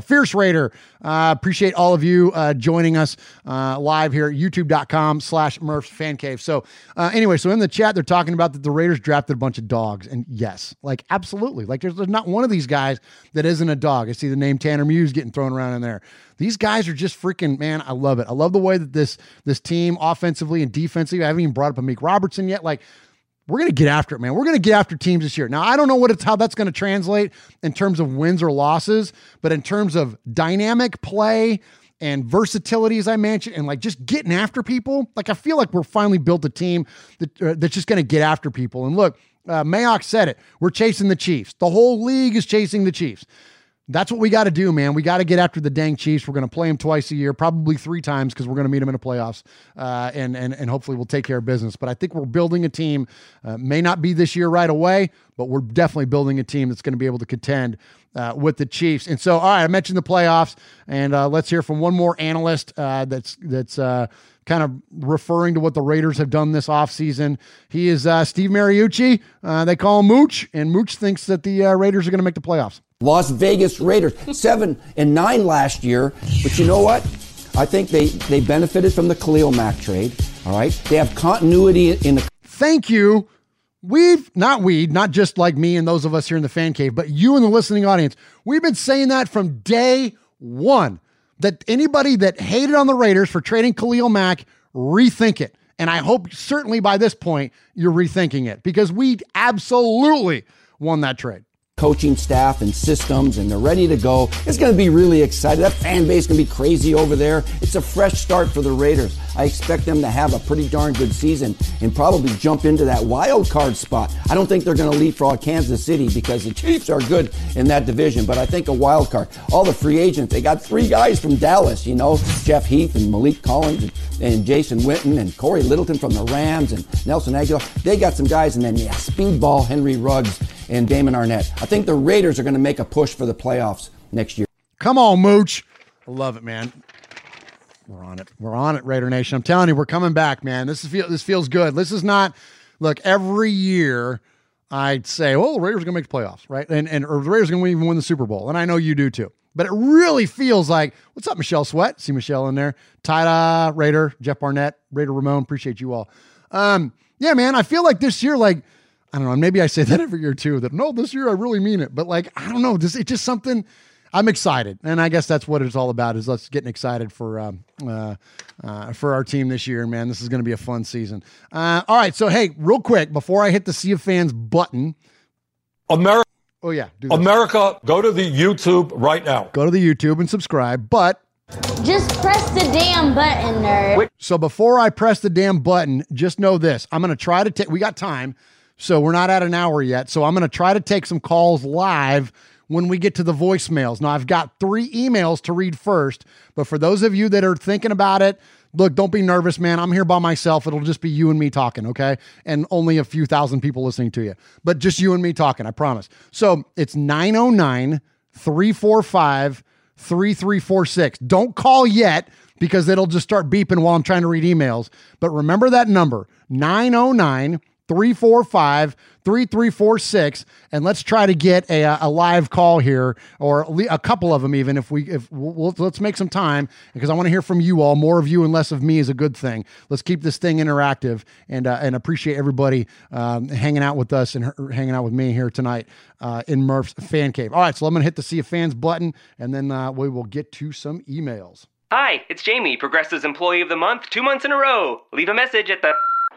Fierce Raider. Uh, appreciate all of you uh, joining us uh, live here at youtube.com slash Murph's Fan Cave. So, uh, anyway, so in the chat, they're talking about that the Raiders drafted a bunch of dogs. And yes, like absolutely. Like there's, there's not one of these guys that isn't a dog. I see the name Tanner Muse getting thrown around in there. These guys are just freaking man. I love it. I love the way that this this team offensively and defensively. I haven't even brought up a Amik Robertson yet. Like we're going to get after it, man. We're going to get after teams this year. Now, I don't know what it's how that's going to translate in terms of wins or losses, but in terms of dynamic play and versatility, as I mentioned, and like just getting after people, like I feel like we're finally built a team that uh, that's just going to get after people. And look, uh, Mayock said it. We're chasing the Chiefs. The whole league is chasing the Chiefs. That's what we got to do, man. We got to get after the dang Chiefs. We're going to play them twice a year, probably three times because we're going to meet them in the playoffs, uh, and and and hopefully we'll take care of business. But I think we're building a team. Uh, may not be this year right away, but we're definitely building a team that's going to be able to contend uh, with the Chiefs. And so, all right, I mentioned the playoffs, and uh, let's hear from one more analyst uh, that's that's uh, kind of referring to what the Raiders have done this offseason. He is Steve Mariucci. They call him Mooch, and Mooch thinks that the Raiders are going to make the playoffs. Las Vegas Raiders, seven and nine last year. But you know what? I think they, they benefited from the Khalil Mack trade. All right. They have continuity in the. Thank you. We've not we, not just like me and those of us here in the fan cave, but you and the listening audience. We've been saying that from day one that anybody that hated on the Raiders for trading Khalil Mack rethink it. And I hope certainly by this point you're rethinking it because we absolutely won that trade coaching staff and systems, and they're ready to go. It's going to be really exciting. That fan base to be crazy over there. It's a fresh start for the Raiders. I expect them to have a pretty darn good season and probably jump into that wild card spot. I don't think they're going to leapfrog Kansas City because the Chiefs are good in that division, but I think a wild card. All the free agents, they got three guys from Dallas, you know, Jeff Heath and Maliek Collins and, and Jason Witten and Cory Littleton from the Rams and Nelson Agholor. They got some guys, and then, yeah, speedball Henry Ruggs and Damon Arnette. I think the Raiders are going to make a push for the playoffs next year. Come on, Mooch. I love it, man. We're on it. We're on it, Raider Nation. I'm telling you, we're coming back, man. This is feel this feels good. This is not look every year. I'd say, well, the Raiders are going to make the playoffs, right? And and or the Raiders are going to even win the Super Bowl, and I know you do too. But it really feels like, what's up, Michelle Sweat? See Michelle in there. Tida, Raider, Jeff Barnett, Raider Ramon. Appreciate you all. Um, yeah, man. I feel like this year, like I don't know. Maybe I say [LAUGHS] that every year too. That no, this year I really mean it. But like I don't know. This it's just something. I'm excited, and I guess that's what it's all about. Is us getting excited for um, uh, uh, for our team this year, man. This is going to be a fun season. Uh, all right, so hey, real quick before I hit the Sea of Fans button, America. Oh yeah, America, go to the YouTube right now. Go to the YouTube and subscribe. But just press the damn button, nerd. So before I press the damn button, just know this: I'm going to try to take. We got time. So we're not at an hour yet. So I'm going to try to take some calls live when we get to the voicemails. Now, I've got three emails to read first, but for those of you that are thinking about it, look, don't be nervous, man. I'm here by myself. It'll just be you and me talking, okay? And only a few thousand people listening to you, but just you and me talking, I promise. So it's 909 345 3346. Don't call yet because it'll just start beeping while I'm trying to read emails. But remember that number 909 345 3346 and let's try to get a, a live call here or a couple of them even if we if we'll, let's make some time because i want to hear from you all more of you and less of me is a good thing let's keep this thing interactive and uh, and appreciate everybody um, hanging out with us and her, hanging out with me here tonight uh, in murph's fan cave all right so i'm gonna hit the see a fans button and then uh, we will get to some emails Hi, it's Jamie, Progressive's Employee of the Month, two months in a row. Leave a message at the.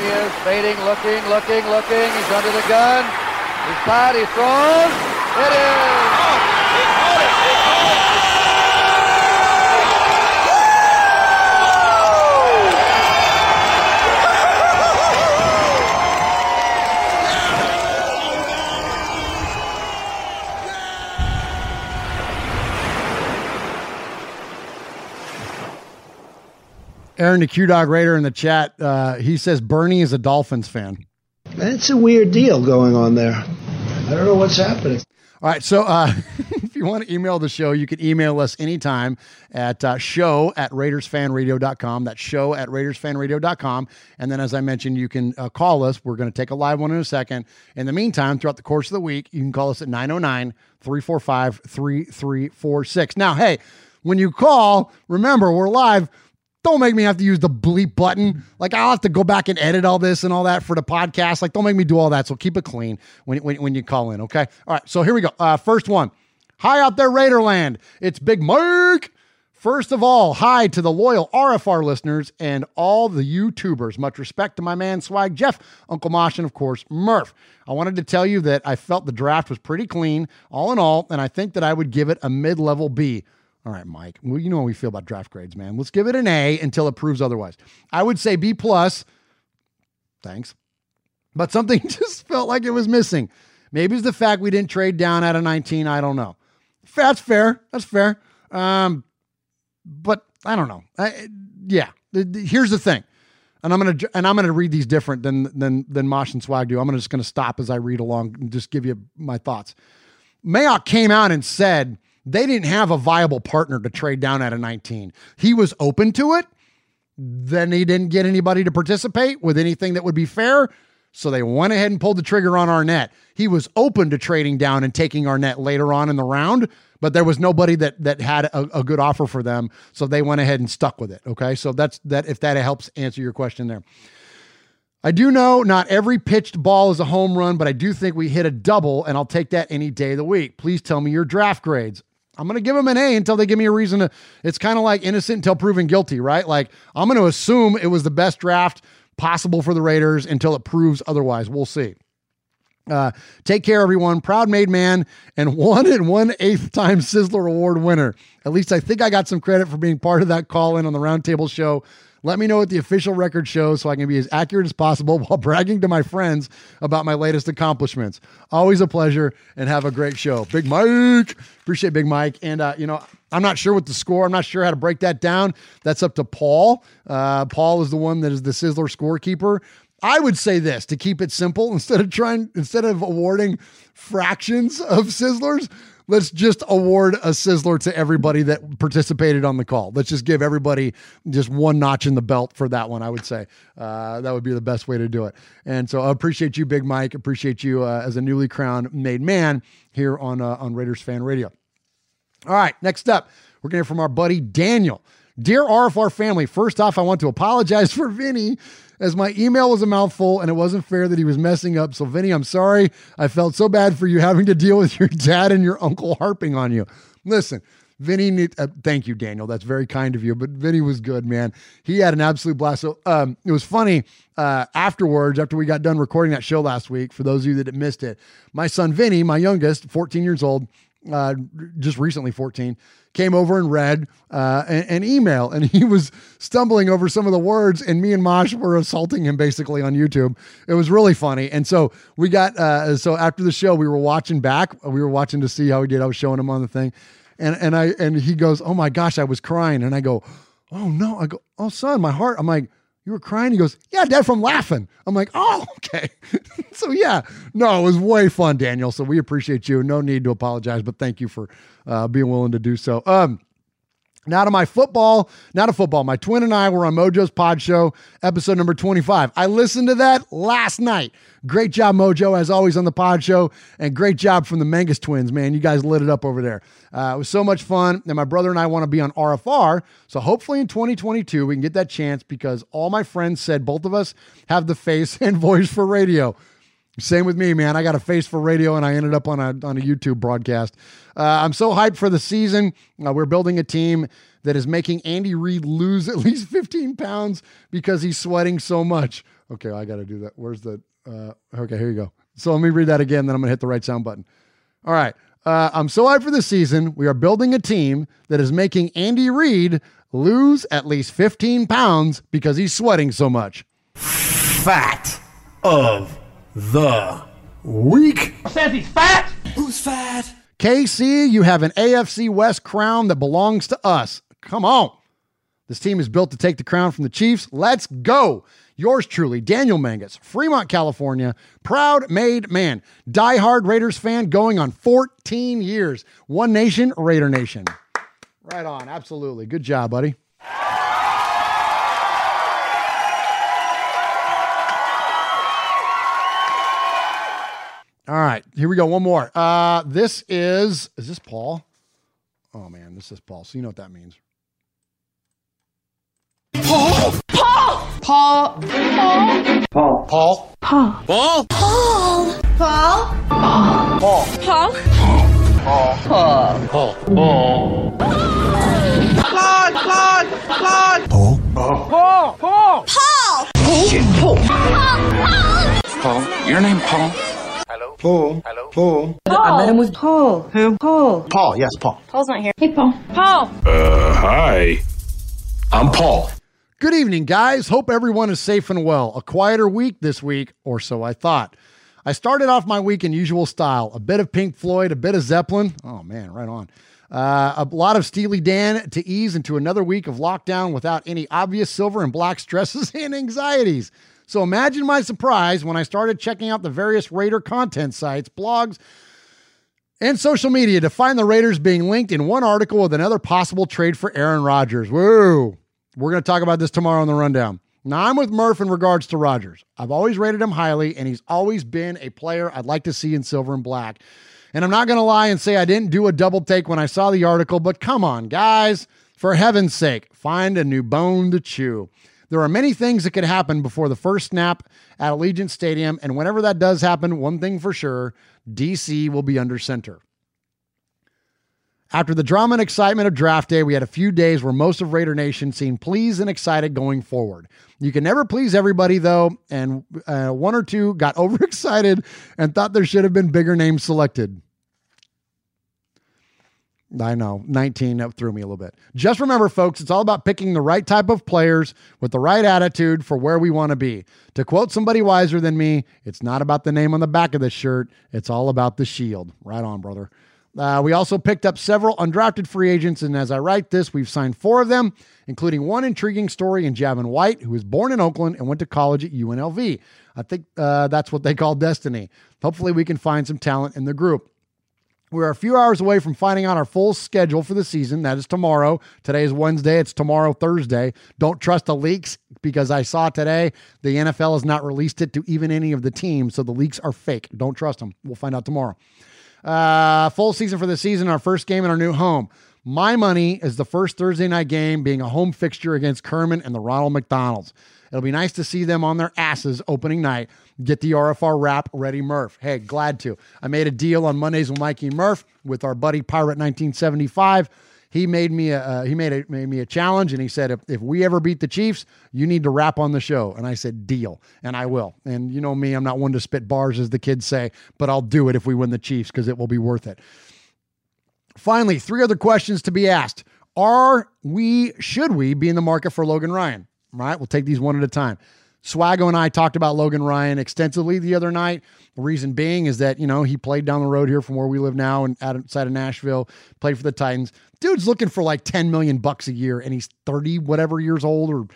He is, fading, looking, looking, looking. He's under the gun. He's tied. He throws. It is. Aaron the q-dog raider in the chat uh, he says bernie is a dolphins fan That's a weird deal going on there. I don't know what's happening. All right. So uh, [LAUGHS] if you want to email the show, you can email us anytime at uh, show at RaidersFanRadio.com. That's show at RaidersFanRadio.com. And then, as I mentioned, you can uh, call us. We're going to take a live one in a second. In the meantime, throughout the course of the week, you can call us at 909 345 3346. Now, hey, when you call, remember, we're live. Don't make me have to use the bleep button. Like I'll have to go back and edit all this and all that for the podcast. Like don't make me do all that. So keep it clean when when, when you call in. Okay. All right. So here we go. Uh, first one. Hi out there, Raiderland. It's Big Mike. First of all, hi to the loyal RFR listeners and all the YouTubers. Much respect to my man Swag Jeff, Uncle Mosh, and of course Murph. I wanted to tell you that I felt the draft was pretty clean, all in all, and I think that I would give it a mid-level B. All right, Mike. Well, you know how we feel about draft grades, man. Let's give it an A until it proves otherwise. I would say B plus. Thanks. But something [LAUGHS] just felt like it was missing. Maybe it's the fact we didn't trade down out of 19. I don't know. That's fair. That's fair. Um, but I don't know. I, yeah, here's the thing, and I'm gonna and I'm gonna read these different than than than Mosh and Swag do. I'm gonna just gonna stop as I read along and just give you my thoughts. Mayock came out and said they didn't have a viable partner to trade down at a 19. He was open to it. Then he didn't get anybody to participate with anything that would be fair. So they went ahead and pulled the trigger on Arnette. He was open to trading down and taking Arnette later on in the round, but there was nobody that that had a, a, good offer for them, so they went ahead and stuck with it. Okay, so that's that. If that helps answer your question there. I do know not every pitched ball is a home run, but I do think we hit a double, and I'll take that any day of the week. Please tell me your draft grades. I'm going to give them an A until they give me a reason to. It's kind of like innocent until proven guilty, right? Like I'm going to assume it was the best draft possible for the Raiders until it proves otherwise. We'll see. Uh, take care, everyone. Proud made man and [LAUGHS] one and one eighth time Sizzler Award winner. At least I think I got some credit for being part of that call in on the Roundtable show. Let me know what the official record shows so I can be as accurate as possible [LAUGHS] while bragging to my friends about my latest accomplishments. Always a pleasure and have a great show. Big Mike. Appreciate Big Mike. And, uh, you know, I'm not sure what the score. I'm not sure how to break that down. That's up to Paul. Uh, Paul is the one that is the Sizzler scorekeeper. I would say this to keep it simple [LAUGHS] instead of trying instead of awarding fractions of sizzlers, let's just award a sizzler to everybody that participated on the call. Let's just give everybody just one notch in the belt for that one. I would say uh, that would be the best way to do it. And so I appreciate you, Big Mike. Appreciate you uh, as a newly crowned made man here on uh, on Raiders Fan Radio. All right, next up, we're to hear from our buddy Daniel. Dear RFR family, first off, I want to apologize [LAUGHS] for Vinny as my email was a mouthful and it wasn't fair that he was messing up. So, Vinny, I'm sorry. I felt so bad for you having to deal with your [LAUGHS] dad and your uncle harping on you. Listen, Vinny, need, uh, thank you, Daniel. That's very kind of you. But Vinny was good, man. He had an absolute blast. So um, it was funny uh, afterwards, after we got done recording that show last week, for those of you that missed it, my son Vinny, my youngest, 14 years old, uh, just recently 14, came over and read uh, an, an, email, and [LAUGHS] he was stumbling over some of the words, and me and Mosh were assaulting him basically on YouTube. It was really funny, and so we got uh, so after the show, we were watching back. We were watching to see how he did. I was showing him on the thing, and and I and he goes, "Oh my gosh, I was crying," and I go, "Oh no!" I go, "Oh son, my heart." I'm like you were crying? He goes, Yeah, Dad, from laughing. I'm like, Oh, [LAUGHS] okay. so, yeah, no, it was way fun, Daniel. So, we appreciate you. No need to apologize, but thank you for uh, being willing to do so. Um, now to my football, not a football. My twin and I were on Mojo's Pod Show, episode number 25. I listened to that last night. Great job, Mojo, as always on the Pod Show, and great job from the Mangus twins, man. You guys lit it up over there. Uh, it was so much fun. And my brother and I want to be on RFR. So hopefully in 2022, we can get that chance because all my friends said both of us have the face [LAUGHS] and voice for radio. Same with me, man. I got a face for radio, and I ended up on a on a YouTube broadcast. Uh, I'm so hyped for the season. Uh, we're building a team that is making Andy Reid lose at [LAUGHS] least 15 pounds because he's sweating so much. Okay, I got to do that. Where's the? Uh, okay, here you go. So let me read that again. Then I'm gonna hit the right sound button. All right. Uh, I'm so hyped for the season. We are building a team that is making Andy Reid lose at least 15 pounds because he's sweating so much. Fat of the week. Says he's fat. Who's fat? KC, you have an AFC West crown that belongs to us. Come on. This team is built to take the crown from the Chiefs. Let's go. Yours truly, Daniel Mangus, Fremont, California, proud made man, diehard Raiders fan going on 14 years. One nation, Raider Nation. Right on. Absolutely. Good job, buddy. All right, here we go. One more. Uh, this is is this Paul? Oh man, this is Paul. So you know what that means. Paul. Paul. Paul. Paul. Paul. Paul. Paul. Paul. Paul. Paul. Paul. Paul. Paul. Paul. Paul. Paul. Claude, Claude, Claude. Paul. Paul. Paul. Paul. Paul. Paul. Paul. Paul, your name Paul? Paul. Hello? Paul. I met him with Paul. Who? Paul. Paul, yes, Paul. Paul's not here. Hey, Paul. Paul. Uh, hi. I'm Paul. Good evening, guys. Hope everyone is safe and well. A quieter week this week, or so I thought. I started off my week in usual style a bit of Pink Floyd, a bit of Zeppelin. Oh, man, right on. Uh, a lot of Steely Dan to ease into another week of lockdown without any obvious silver and black stresses [LAUGHS] and anxieties. So imagine my surprise when I started checking out the various Raider content sites, blogs, and social media to find the Raiders being linked in one article with another possible trade for Aaron Rodgers. Woo! We're going to talk about this tomorrow on the rundown. Now, I'm with Murph in regards to Rodgers. I've always rated him highly, and he's always been a player I'd like to see in silver and black. And I'm not going to lie and say I didn't do a double take when I saw the article, but come on, guys. For heaven's sake, find a new bone to chew. There are many things that could happen before the first snap at Allegiant Stadium, and whenever that does happen, one thing for sure DC will be under center. After the drama and excitement of draft day, we had a few days where most of Raider Nation seemed pleased and excited going forward. You can never please everybody, though, and uh, one or two got [LAUGHS] overexcited and thought there should have been bigger names selected. I know, 19 that threw me a little bit. Just remember, folks, it's all about picking the right type of players with the right attitude for where we want to be. To quote somebody wiser than me, it's not about the name on the back of the shirt, it's all about the shield. Right on, brother. Uh, we also picked up several undrafted free agents, and as I write this, we've signed four of them, including one intriguing story in Javin White, who was born in Oakland and went to college at UNLV. I think uh, that's what they call destiny. Hopefully, we can find some talent in the group. We're a few hours away from finding out our full schedule for the season. That is tomorrow. Today is Wednesday. It's tomorrow, Thursday. Don't trust the leaks because I saw today the NFL has not released it to even any of the teams. So the leaks are fake. Don't trust them. We'll find out tomorrow. Uh, full season for the season, our first game in our new home. My money is the first Thursday night game being a home fixture against Kerman and the Ronald McDonald's. It'll be nice to see them on their asses opening night. Get the RFR wrap ready, Murph. Hey, glad to. I made a deal on Mondays with Mikey Murph with our buddy Pirate 1975. He made me a uh, he made a, made me a challenge, and he said if, if we ever beat the Chiefs, you need to rap on the show. And I said deal, and I will. And you know me, I'm not one to spit bars as the kids say, but I'll do it if we win the Chiefs because it will be worth it. Finally, three other questions to be asked: Are we should we be in the market for Logan Ryan? Right, we'll take these one at a time. Swago and I talked about Logan Ryan extensively the other night. The reason being is that, you know, he played down the road here from where we live now and outside of Nashville, played for the Titans. Dude's looking for like 10 million bucks a year and he's 30 whatever years old or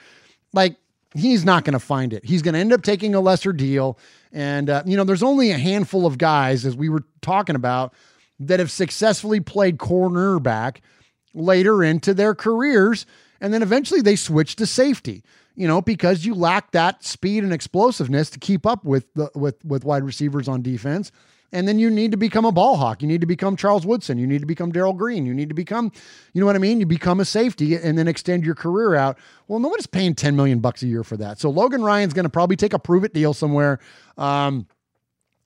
like he's not going to find it. He's going to end up taking a lesser deal. And, uh, you know, there's only a handful of guys, as we were talking about, that have successfully played cornerback later into their careers. And then eventually they switch to safety you know, because you lack that speed and explosiveness to keep up with the with with wide receivers on defense. And then you need to become a ball hawk. You need to become Charles Woodson. You need to become Darrell Green. You need to become, you know what I mean? You become a safety and then extend your career out. Well, nobody's paying 10 million bucks a year for that. So Logan Ryan's going to probably take a prove it deal somewhere. Um,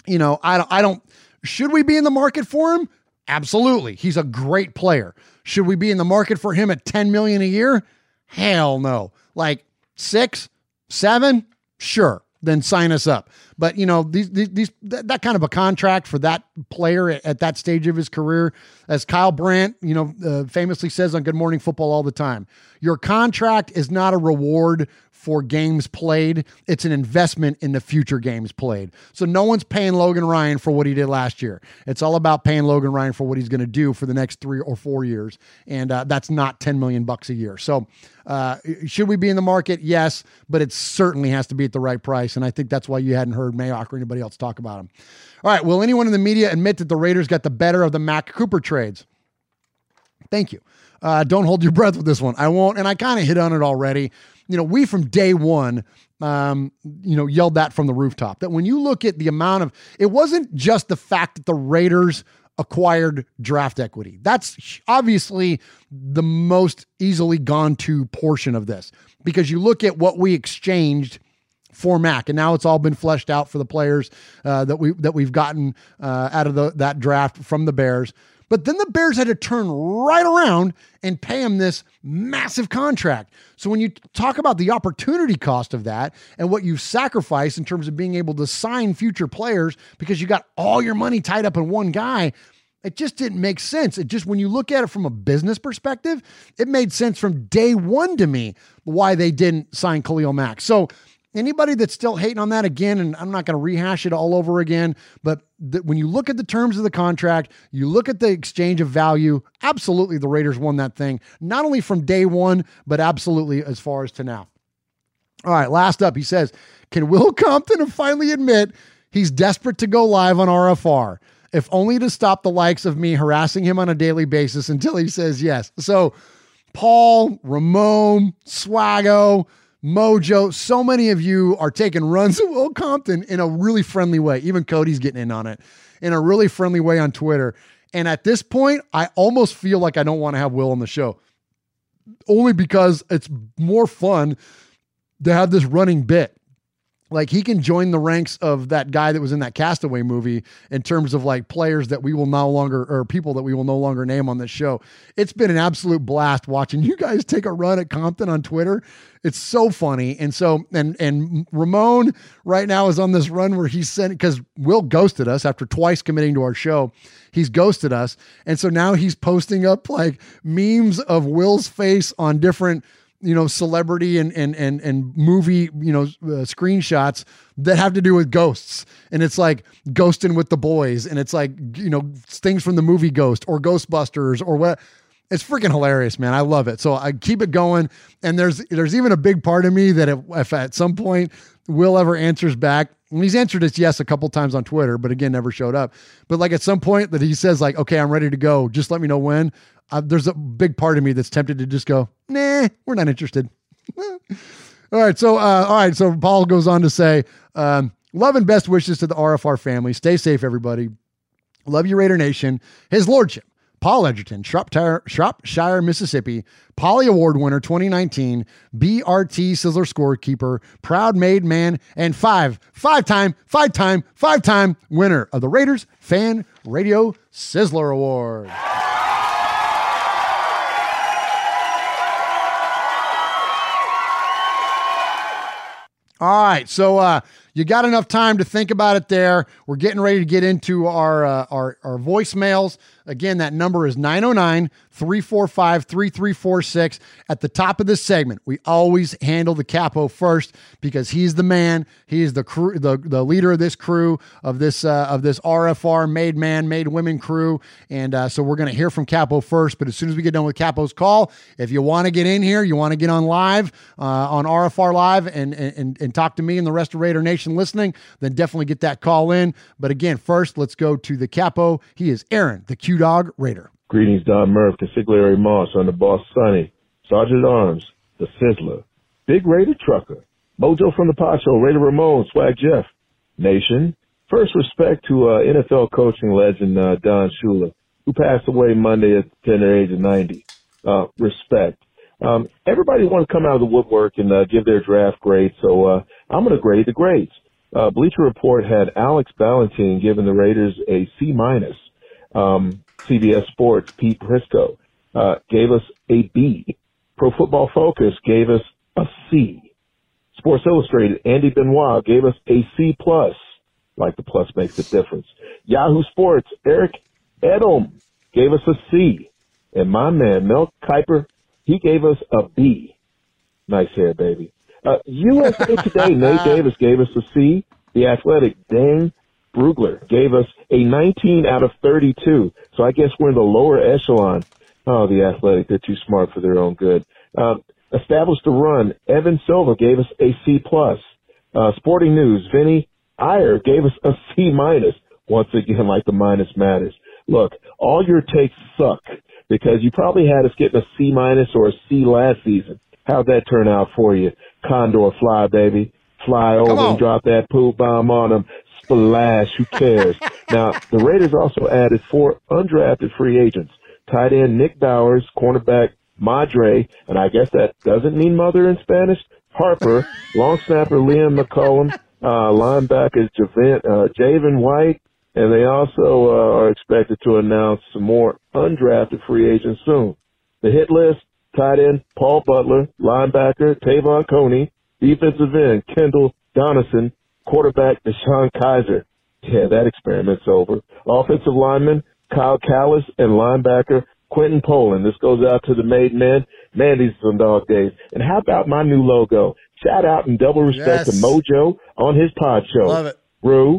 you know, I don't, I don't, should we be in the market for him? Absolutely. He's a great player. Should we be in the market for him at 10 million a year? Hell no. Like six, seven, sure, then sign us up. But you know, these these, these that, that, kind of a contract for that player at, at, that stage of his career, as Kyle Brandt, you know, uh, famously says on Good Morning Football all the time, your contract is not a reward for games played. It's an investment in the future games played. So no one's paying Logan Ryan for what he did last year. It's all about paying Logan Ryan for what he's going to do for the next three or four years, and uh, that's not ten million bucks a year. So uh, should we be in the market? Yes, but it certainly has to be at the right price, and I think that's why you hadn't heard Mayock or anybody else talk about him. All right, will anyone in the media admit that the Raiders got the better of the Mack Cooper trades? Thank you. Uh, don't hold your breath with this one. I won't, and I kind of hit on it already you know, we from day one, um, you know, yelled that from the rooftop. That when you look at the amount of, it wasn't just the fact that the Raiders acquired draft equity. That's obviously the most easily gone to portion of this because you look at what we exchanged for Mack, and now it's all been fleshed out for the players uh, that we that we've gotten uh, out of the, that draft from the Bears. But then the Bears had to turn right around and pay him this massive contract. So when you talk about the opportunity cost of that and what you sacrifice in terms of being able to sign future players because you got all your money tied up in one guy, it just didn't make sense. It just, when you look at it from a business perspective, it made sense from day one to me why they didn't sign Khalil Mack. So anybody that's still hating on that again, and I'm not going to rehash it all over again, but th- when you look at the terms of the contract, you look at the exchange of value, absolutely the Raiders won that thing, not only from day one, but absolutely as far as to now. All right, last up, he says, Can Will Compton [LAUGHS] finally admit he's desperate to go live on RFR? If only to stop the likes of me harassing him on a daily basis [LAUGHS] until he says yes. So, Paul, Ramon, Swago, Mojo, so many of you are taking runs [LAUGHS] at Will Compton in a really friendly way. Even Cody's getting in on it in a really friendly way on Twitter. And at this point, I almost feel like I don't want to have Will on the show, only because it's more fun to have this running bit like he can join the ranks of that guy that was in that castaway movie in terms of like players that we will no longer or people that we will no longer name on this show. It's been an absolute blast watching you guys take a run at compton on twitter. It's so funny. And so and and ramon right now is on this run where he's sent because will ghosted us after twice committing to our show. He's ghosted us. And so now he's posting up like memes of will's face on different you know celebrity and and and and movie you know uh, screenshots that have to do with ghosts. And it's like ghosting with the boys. And it's like you know things from the movie ghost or ghostbusters or what. It's freaking hilarious man. I love it. So i keep it going. And there's there's even a big part of me that if, if at some point will ever answers back and he's answered us yes a couple times on twitter but again never showed up. But like at some point that he says like okay i'm ready to go. Just let me know when there's a big part of me that's tempted to just go, nah, we're not interested. [LAUGHS] all right. So, uh, all right. So Paul goes on to say, um, love and best wishes to the RFR family. Stay safe, everybody. Love you, Raider Nation. His Lordship, Paul Edgerton, Shropshire, Shropshire, Mississippi, Polly Award winner 2019, BRT Sizzler scorekeeper, proud made man, and five, five time, five time, five time winner of the Raiders Fan Radio Sizzler Award. All right. So uh, you got enough time to think about it there. We're getting ready to get into our, uh, our, our voicemails. Again, that number is 909 345 3346. At the top of this segment, we always handle the capo first because he's the man. He is the crew, the, the leader of this crew, of this uh, of this RFR made man, made women crew. And uh, so we're going to hear from Capo first. But as soon as we get done with Capo's call, if you want to get in here, you want to get on live uh, on RFR Live and, and, and talk to me and the rest of Raider Nation listening, then definitely get that call in. But again, first, let's go to the Capo. He is Aaron, the Q Dog Raider. Greetings, Don Murph, Consigliere Moss on the Boss Sonny, Sergeant Arms, the Sizzler, Big Raider Trucker, Mojo from the Show, Raider Ramon, Swag Jeff, Nation. First respect to uh, NFL coaching legend uh, Don Shula, who passed away Monday at the tender age of 90. Uh, respect. Um, everybody wants to come out of the woodwork and uh, give their draft grade, so uh, I'm going to grade the grades. Uh, Bleacher Report had Alex Ballentine giving the Raiders a C minus. Um, CBS Sports, Pete Prisco, uh, gave us a B. Pro Football Focus gave us a C. Sports Illustrated, Andy Benoit gave us a C plus. Like the plus makes a difference. Yahoo Sports, Eric Edholm gave us a C. And my man, Mel Kiper, he gave us a B. Nice hair, baby. Uh, USA Today, [LAUGHS] Nate Davis gave us a C. The Athletic, Dane Brugler gave us a 19 out of 32. So I guess we're in the lower echelon. Oh, the Athletic, they're too smart for their own good. Uh, established the run. Evan Silva gave us a C plus. Uh, Sporting News, Vinnie Iyer gave us a C minus. Once again, like the minus matters. Look, all your takes suck because you probably had us getting a C minus or a C last season. How'd that turn out for you? Condor fly, baby. Fly over and drop that poop bomb on them. Splash. Who cares? [LAUGHS] now, the Raiders also added four undrafted free agents. Tight end Nick Bowers, cornerback Madre, and I guess that doesn't mean mother in Spanish. Harper, [LAUGHS] long snapper Liam McCullough, uh, linebackers Javin, uh, Javin White, And they also uh, are expected to announce some more undrafted free agents soon. The hit list, tight end Paul Butler, linebacker Te'von Coney, defensive end Kendall Donnerson, quarterback DeShone Kizer. Yeah, that experiment's over. Offensive lineman Kyle Kalis and linebacker Quentin Poling. This goes out to the made men. Man, these are some dog days. And how about my new logo? Shout out and double respect Yes. to Mojo on his pod show. Love it. Rue.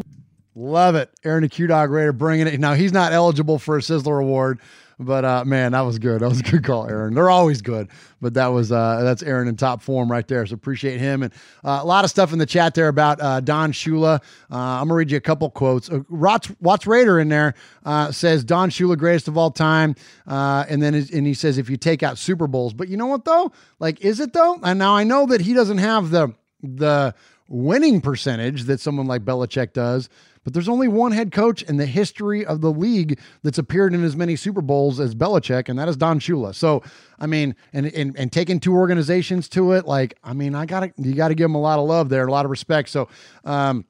Love it. Aaron the Q Dog Raider bringing it. Now, he's not eligible for a Sizzler Award, but uh, man, that was good. That was a good call, Aaron. They're always good, but that was uh, that's Aaron in top form right there. So appreciate him. And uh, a lot of stuff in the chat there about uh, Don Shula. Uh, I'm to read you a couple quotes. Uh, Watts, Watts Raider in there uh, says Don Shula, greatest of all time. Uh, and then and he says, if you take out Super Bowls, but you know what though? Like, is it though? And now I know that he doesn't have the, the, winning percentage that someone like Belichick does, but there's only one head coach in the history of the league that's appeared in as many Super Bowls as Belichick, and that is Don Shula. So, I mean, and and, and taking two organizations to it, like, I mean, I gotta you gotta give him a lot of love there, a lot of respect. So, um,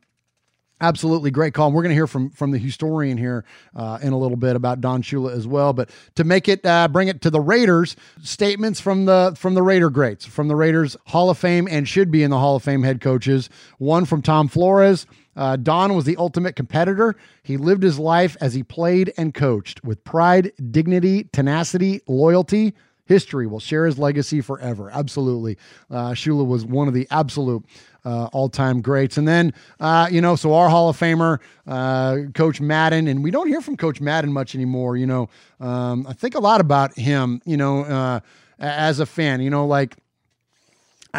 Absolutely great call. And we're going to hear from from the historian here uh, in a little bit about Don Shula as well. But to make it uh, bring it to the Raiders, statements from the from the Raider greats, from the Raiders Hall of Fame and should be in the Hall of Fame head coaches. One from Tom Flores. Uh, Don was the ultimate competitor. He lived his life as he played and coached with pride, dignity, tenacity, loyalty. History will share his legacy forever. Absolutely. Uh, Shula was one of the absolute uh, all time greats. And then, uh, you know, so our Hall of Famer, uh, Coach Madden, and we don't hear from Coach Madden much anymore. You know, um, I think a lot about him, you know, uh, as a fan, you know, like,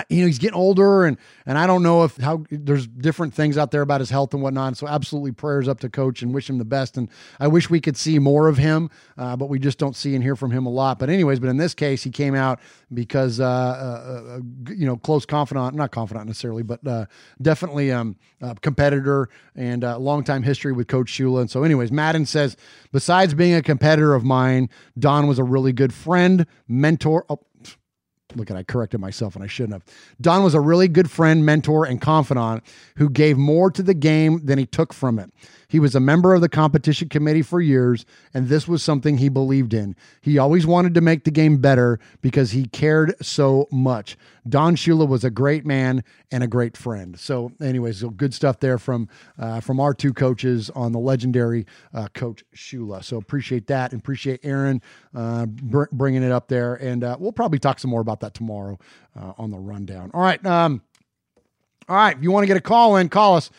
you know he's getting older and and I don't know if how there's different things out there about his health and whatnot. So absolutely prayers up to coach and wish him the best. And I wish we could see more of him, uh, but we just don't see and hear from him a lot. But anyways, but in this case, he came out because uh, uh, uh, you know close confidant, not confidant necessarily, but uh, definitely um, competitor and uh, longtime history with Coach Shula. And so, anyways, Madden says besides being a competitor of mine, Don was a really good friend, mentor. Oh, look at I corrected myself and I shouldn't have. Don was a really good friend, mentor, and confidant who gave more to the game than he took from it. He was a member of the competition committee for years, and this was something he believed in. He always wanted to make the game better because he cared so much. Don Shula was a great man and a great friend. So, anyways, so good stuff there from uh, from our two coaches on the legendary uh, Coach Shula. So appreciate that and appreciate Aaron uh, br- bringing it up there, and uh, we'll probably talk some more about that tomorrow uh, on the rundown. All right, um, all right. If you want to get a call in, call us.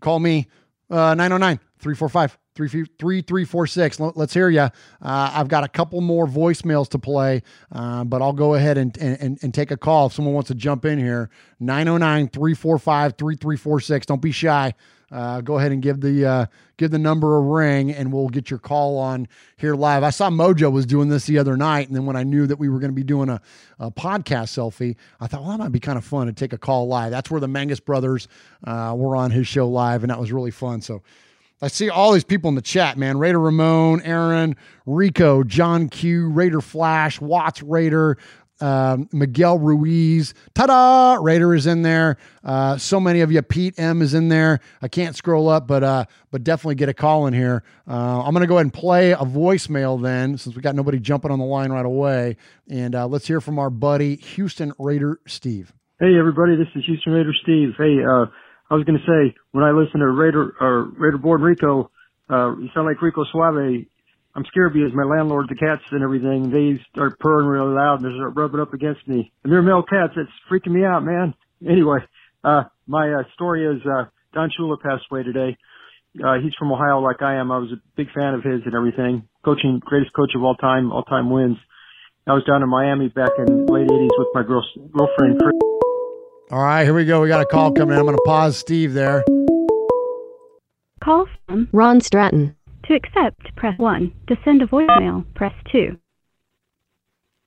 Call me 909 345 3346. Let's hear you. Uh, I've got a couple more voicemails to play, uh, but I'll go ahead and, and, and take a call if someone wants to jump in here. 909 345 3346. Don't be shy. Uh, go ahead and give the uh, give the number a ring, and we'll get your call on here live. I saw Mojo was doing this the other night, and then when I knew that we were going to be doing a, a podcast selfie, I thought, well, that might be kind of fun to take a call live. That's where the Mangus brothers uh, were on his show live, and that was really fun. So I see all these people in the chat, man. Raider Ramon, Aaron, Rico, John Q, Raider Flash, Watts Raider, um, Miguel Ruiz, ta-da! Raider is in there. Uh, so many of you. Pete M is in there. I can't scroll up, but uh, but definitely get a call in here. Uh, I'm gonna go ahead and play a voicemail then, since we got nobody jumping on the line right away. And uh, let's hear from our buddy Houston Raider Steve. Hey everybody, this is Houston Raider Steve. Hey, uh, I was going to say when I listen to Raider uh, Raider Born Rico, uh, you sound like Rico Suave. I'm scared because my landlord, the cats and everything, they start purring really loud and they start rubbing up against me. And they're male cats. It's freaking me out, man. [LAUGHS] Anyway, uh, my uh, story is uh, Don Shula passed away today. Uh, he's from Ohio, like I am. I was a big fan of his and everything. Coaching, greatest coach of all time, all time wins. I was down in Miami back in the late '80s with my girl, girlfriend. Chris. All right, here we go. We got a call coming in. I'm going to pause Steve there. Call from Ron Stratton. To accept, press 1. To send a voicemail, press 2.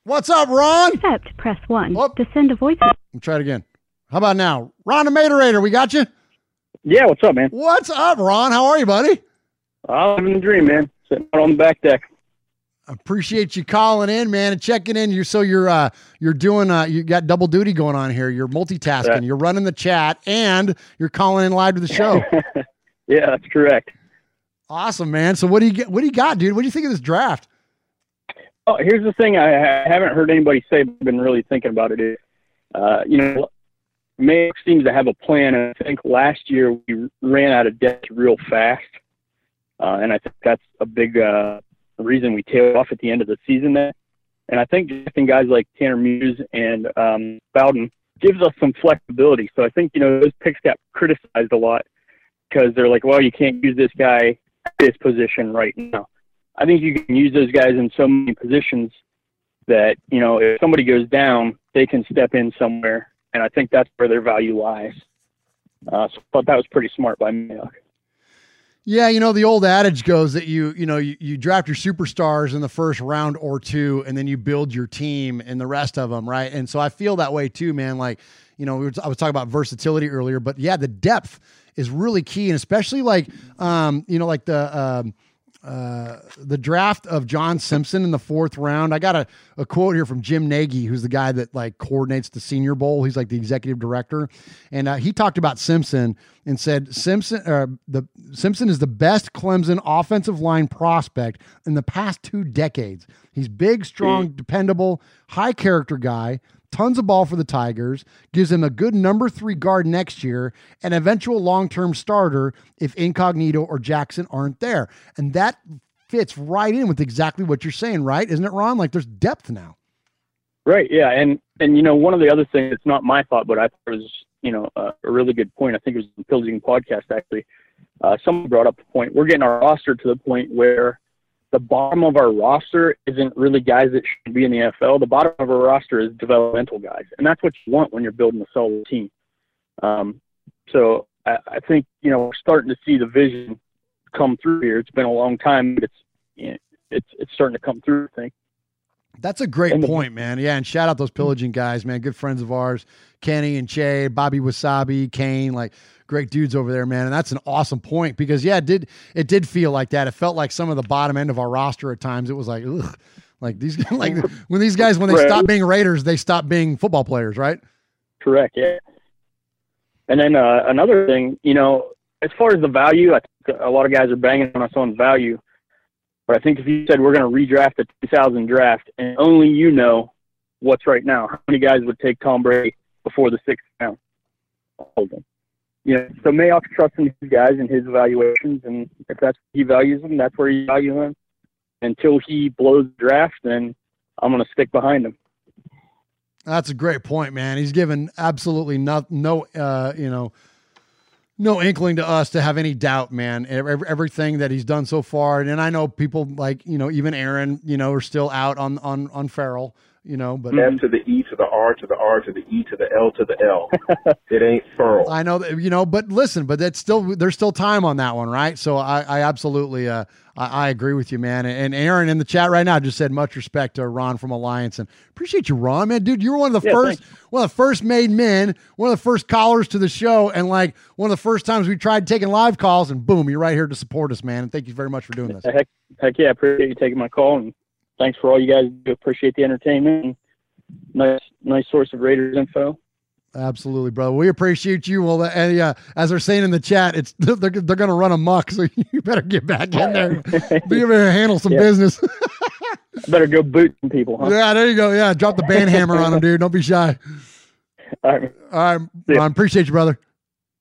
What's up, Ron? Accept, press 1. Oh. To send a voicemail. We'll try it again. How about now? Ron the Materator, we got you? Yeah, what's up, man? What's up, Ron? How are you, buddy? I'm living the dream, man. Sitting out on the back deck. Appreciate you calling in, man, and checking in. You so you're uh you're doing uh you got double duty going on here. You're multitasking. Yeah. You're running the chat and you're calling in live to the show. [LAUGHS] yeah, that's correct. Awesome, man. So what do you get? What do you got, dude? What do you think of this draft? Oh, here's the thing I, haven't heard anybody say, I've been really thinking about it. Uh, you know, Mayock seems to have a plan, and I think last year we ran out of depth real fast, uh, and I think that's a big uh, reason we tailed off at the end of the season. There, and I think drafting guys like Tanner Muse and um, Bowden gives us some flexibility. So I think you know those picks got criticized a lot because they're like, well, you can't use this guy this position right now. I think you can use those guys in so many positions that you know if somebody goes down, they can step in somewhere, and I think that's where their value lies. Uh, so I thought that was pretty smart by Mayock. Yeah, you know the old adage goes that you you know you, you draft your superstars in the first round or two, and then you build your team and the rest of them, right? And so I feel that way too, man. Like you know, we were, I was talking about versatility earlier, but yeah, the depth is really key, and especially like um, you know like the um, uh, the draft of John Simpson in the fourth round. I got a, a quote here from Jim Nagy, who's the guy that like coordinates the Senior Bowl. He's like the executive director, and uh, he talked about Simpson and said Simpson uh, the Simpson is the best Clemson offensive line prospect in the past two decades. He's big, strong, dependable, high character guy tons of ball for the Tigers, gives him a good number three guard next year, and eventual long term starter if Incognito or Jackson aren't there. And that fits right in with exactly what you're saying, right? Isn't it, Ron? Like there's depth now. Right. Yeah. And and you know one of the other things it's not my thought, but I thought was you know uh, a really good point. I think it was the Pilsing podcast actually. Uh, someone brought up the point. We're getting our roster to the point where the bottom of our roster isn't really guys that should be in the NFL. The bottom of our roster is developmental guys, and that's what you want when you're building a solid team. Um, so I, I think you know we're starting to see the vision come through here. It's been a long time, but it's it's it's starting to come through. I think. That's a great point, man. Yeah, and shout out those pillaging guys, man. Good friends of ours, Kenny and Che, Bobby Wasabi, Kane, like great dudes over there, man. And that's an awesome point because yeah, it did it did feel like that. It felt like some of the bottom end of our roster at times. It was like, ugh, like these [LAUGHS] like when these guys when they Right. stop being Raiders, they stop being football players, right? Correct. Yeah. And then uh, another thing, you know, as far as the value, I think a lot of guys are banging on us on value. But I think if you said we're going to redraft the 2000 draft, and only you know what's right now, how many guys would take Tom Brady before the sixth round? All of them. You know, so Mayock's trusting these guys and his evaluations, and if that's he values them, that's where he values them. Until he blows the draft, then I'm going to stick behind him. That's a great point, man. He's given absolutely no no uh, you know no inkling to us to have any doubt, man. Ev- Everything that he's done so far, and I know people like you know even Aaron, you know, are still out on on on Ferrell, you know, but the E to the R to the R to the E to the L to the L. [LAUGHS] it ain't furl. I know that you know, but listen, but that's still there's still time on that one, right? So I, I absolutely uh I, I agree with you, man. And Aaron in the chat right now just said much respect to Ron from Alliance and appreciate you, Ron, man, dude. You were one of the Yeah, first one of the first made men, one of the first callers to the show, and like one of the first times we tried taking live calls, and boom, you're right here to support us, man. And thank you very much for doing this. Heck, heck yeah, I appreciate you taking my call, and thanks for all you guys do. Appreciate the entertainment. Nice, nice source of Raiders info. Absolutely, brother. We appreciate you. Well, and yeah, as they're saying in the chat, it's [LAUGHS] they're they're going to run amok, so [LAUGHS] you better get back in there, [LAUGHS] be able to handle some Yeah. business. Better go boot some people, huh? Yeah, there you go. Yeah, drop the band hammer on him, dude. Don't be shy. All right. All right, Ron. Appreciate you, brother.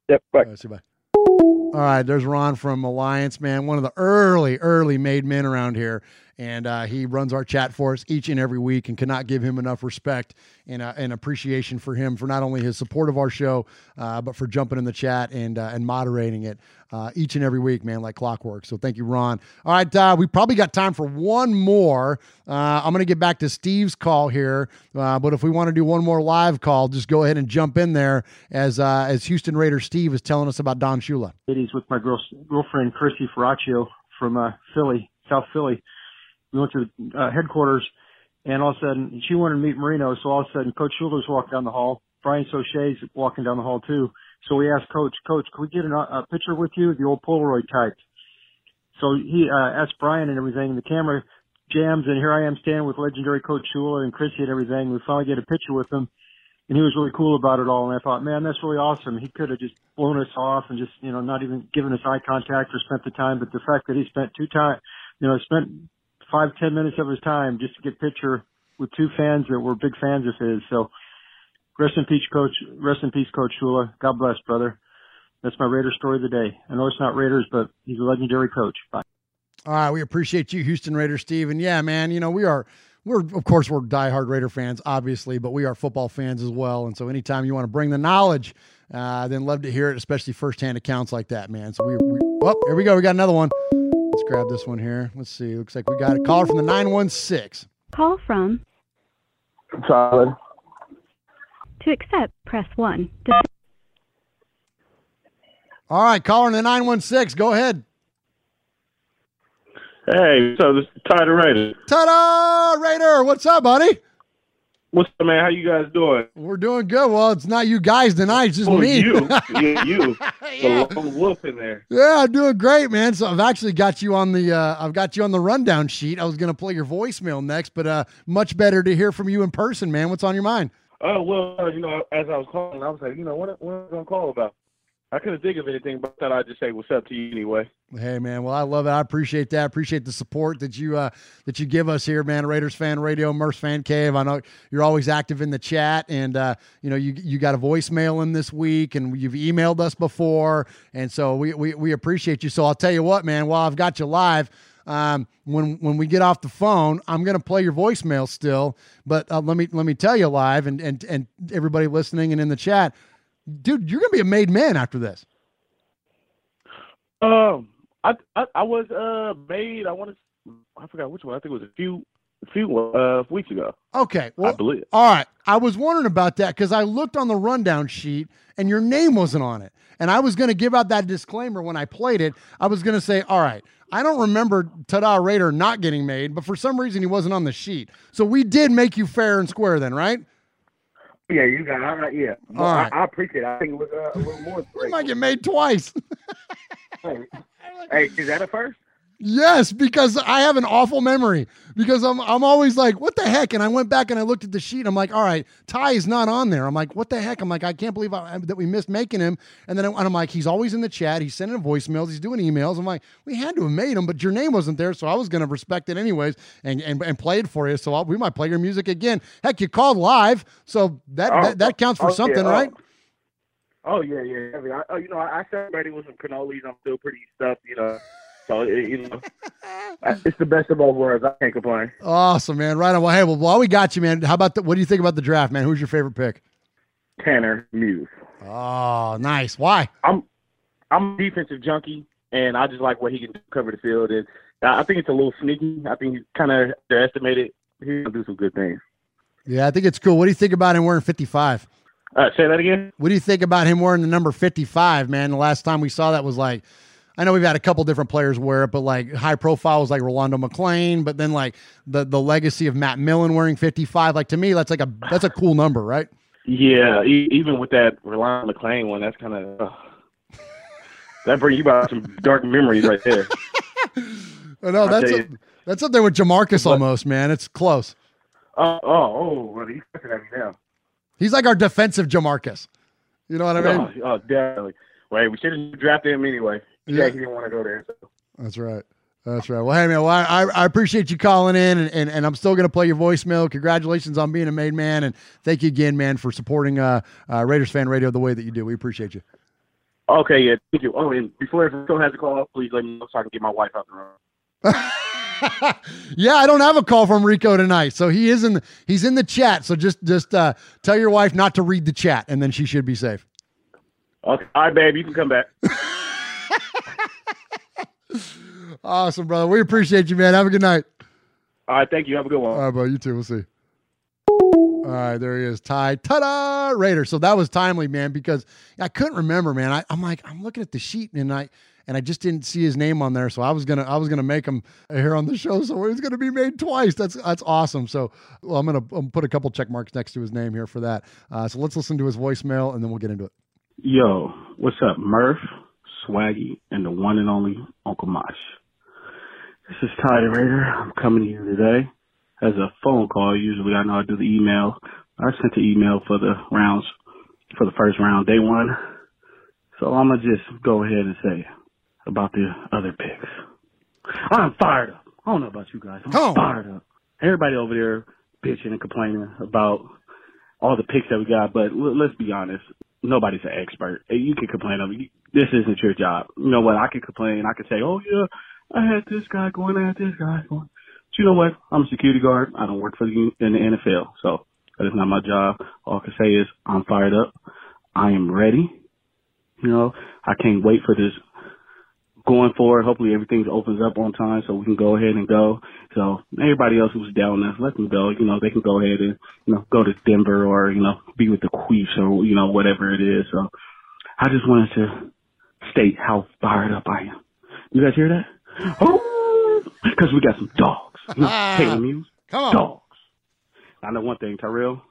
Yep. Bye. All right, see you, bye. All right, there's Ron from Alliance, man. One of the early, early made men around here. And uh, he runs our chat for us each and every week and cannot give him enough respect and, uh, and appreciation for him for not only his support of our show, uh, but for jumping in the chat and, uh, and moderating it uh, each and every week, man, like clockwork. So thank you, Ron. All right, uh, we probably got time for one more. I'm going to get back to Steve's call here, but if we want to do one more live call, just go ahead and jump in there as as Houston Raider Steve is telling us about Don Shula. Ladies with my girl, girlfriend Chrissy Ferraccio from Philly, South Philly. We went to uh, headquarters, and all of a sudden she wanted to meet Marino. So all of a sudden, Coach Schuler's walking down the hall. Brian Sochia's walking down the hall too. So we asked Coach, Coach, can we get an, a picture with you, the old Polaroid type? So he uh, asked Brian and everything. The camera jams, and here I am standing with legendary Coach Schuler and Chrissy and everything. We finally get a picture with him. and he was really cool about it all. And I thought, man, that's really awesome. He could have just blown us off and just, you know, not even given us eye contact or spent the time. But the fact that he spent two time, you know, spent five, ten minutes of his time just to get picture with two fans that were big fans of his. So rest in peace, coach. Rest in peace, coach Shula. God bless, brother. That's my Raider story of the day. I know it's not Raiders, but he's a legendary coach. Bye. All right, we appreciate you, Houston Raider Steve. And yeah, man, you know we are we're of course we're diehard Raider fans, obviously, but we are football fans as well. And so anytime you want to bring the knowledge, uh, then love to hear it, especially firsthand accounts like that, man. So we, we oh here we go, we got another one. Let's grab this one here. Let's see. Looks like we got a call from the nine one six. Call from. Solid. To accept, press one. To All right, caller in the nine one six. Go ahead. Hey, so this is Tyler Raider. Ta-da, Raider! What's up, buddy? What's up, man? How you guys doing? We're doing good. Well, it's not you guys tonight. It's just oh, me. you, [LAUGHS] yeah, you, [LAUGHS] Yeah. the lone wolf in there. Yeah, I'm doing great, man. So I've actually got you on the uh, I've got you on the rundown sheet. I was gonna play your voicemail next, but uh, much better to hear from you in person, man. What's on your mind? Oh well, uh, you know, as I was calling, I was like, you know, what, what am I gonna call about? I couldn't think of anything, but I thought I'd just say what's up to you anyway. Hey, man. Well, I love it. I appreciate that. Appreciate the support that you uh, that you give us here, man. Raiders fan radio, Murph's fan cave. I know you're always active in the chat, and uh, you know you you got a voicemail in this week, and you've emailed us before, and so we we, we appreciate you. So I'll tell you what, man. While I've got you live. Um, when when we get off the phone, I'm gonna play your voicemail still, but uh, let me let me tell you live and and and everybody listening and in the chat, dude, you're gonna be a made man after this. Um, I I, I was uh made. I want to. I forgot which one. I think it was a few a few uh weeks ago. Okay, well, I believe. All right. I was wondering about that because I looked on the rundown sheet and your name wasn't on it. And I was going to give out that disclaimer when I played it. I was going to say, all right, I don't remember Tada Raider not getting made, but for some reason he wasn't on the sheet. So we did make you fair and square then, right? Yeah, you got. All right, yeah. All right. I, I appreciate it. I think it was uh, a little more. We might get made twice. hey, [LAUGHS] hey, is that a first? Yes, because I have an awful memory. Because I'm I'm always like, what the heck? And I went back and I looked at the sheet. I'm like, all right, Ty is not on there. I'm like, what the heck? I'm like, I can't believe I, that we missed making him. And then I, and I'm like, he's always in the chat. He's sending voicemails. He's doing emails. I'm like, we had to have made him, but your name wasn't there, so I was going to respect it anyways and and, and play it for you. So I'll, we might play your music again. Heck, you called live, so that Oh, that, that oh, counts for oh, yeah, something, oh. right? Oh yeah, yeah. I mean, I, oh, you know, I, I celebrated with some cannolis. I'm still pretty stuffed, you know. So you know, it's the best of all worlds. I can't complain. Awesome, man. Right on. Well, hey, well, while we got you, man, how about the, what do you think about the draft, man? Who's your favorite pick? Tanner Muse. Oh, nice. Why? I'm I'm a defensive junkie, and I just like what he can do, cover the field. And I think it's a little sneaky. I think he's kind of underestimated. He's gonna do some good things. Yeah, I think it's cool. What do you think about him wearing 55? Uh, say that again. What do you think about him wearing the number 55, man? The last time we saw that was like, I know we've had a couple different players wear it, but like high profile was like Rolando McClain, but then like the the legacy of Matt Millen wearing 55, like to me, that's like a that's a cool number, right? Yeah, e- even with that Rolando McClain one, that's kind of uh, that brings you back some dark memories right there. [LAUGHS] I know that's a, that's up there with JaMarcus almost, man. It's close. Oh, oh, oh, well, he's looking at me now. He's like our defensive JaMarcus. You know what I mean? Oh, oh, definitely. Wait, we should have drafted him anyway. Yeah, he didn't want to go there. So. That's right. That's right. Well, hey man, well, I, I appreciate you calling in, and, and, and I'm still going to play your voicemail. Congratulations on being a made man, and thank you again, man, for supporting uh, uh, Raiders fan radio the way that you do. We appreciate you. Okay, yeah, thank you. Oh, and before everyone still has a call, please let me know so I can get my wife out the room. [LAUGHS] Yeah, I don't have a call from Rico tonight, so he is in. The, he's in the chat. So just just uh, tell your wife not to read the chat, and then she should be safe. Okay, all right, babe, you can come back. [LAUGHS] Awesome, brother. We appreciate you, man. Have a good night. all right, thank you. Have a good one. All right, bro. You too. We'll see. All right, there he is. Ty, ta-da, Raider. So that was timely, man, because I couldn't remember, man. I, I'm like, I'm looking at the sheet and I and I just didn't see his name on there. So I was gonna I was gonna make him here on the show. So it's gonna be made twice. That's that's awesome. So well, I'm gonna um, put a couple check marks next to his name here for that. Uh, so let's listen to his voicemail and then we'll get into it. Yo, what's up, Murph, Swaggy, and the one and only Uncle Mosh. This is Ty the Raider. I'm coming to you today as a phone call. Usually I know I do the email, I sent the email for the rounds for the first round, day one. So I'm gonna just go ahead and say about the other picks. I'm fired up. I don't know about you guys. I'm on. fired up. Everybody over there bitching and complaining about all the picks that we got, but l- let's be honest. Nobody's an expert. You can complain of it. This isn't your job. You know what? I can complain. I can say, oh yeah, I had this guy going, I had this guy going. But you know what? I'm a security guard. I don't work for the in the NFL, so that is not my job. All I can say is I'm fired up. I am ready. You know, I can't wait for this going forward. Hopefully everything opens up on time so we can go ahead and go. So everybody else who's down there, let them go. You know, they can go ahead and, you know, go to Denver or, you know, be with the Queefs or, you know, whatever it is. So I just wanted to state how fired up I am. You guys hear that? Oh, because we got some dogs. [LAUGHS] You know, Taylor Muse. Come on. Dogs. I know one thing, Tyrell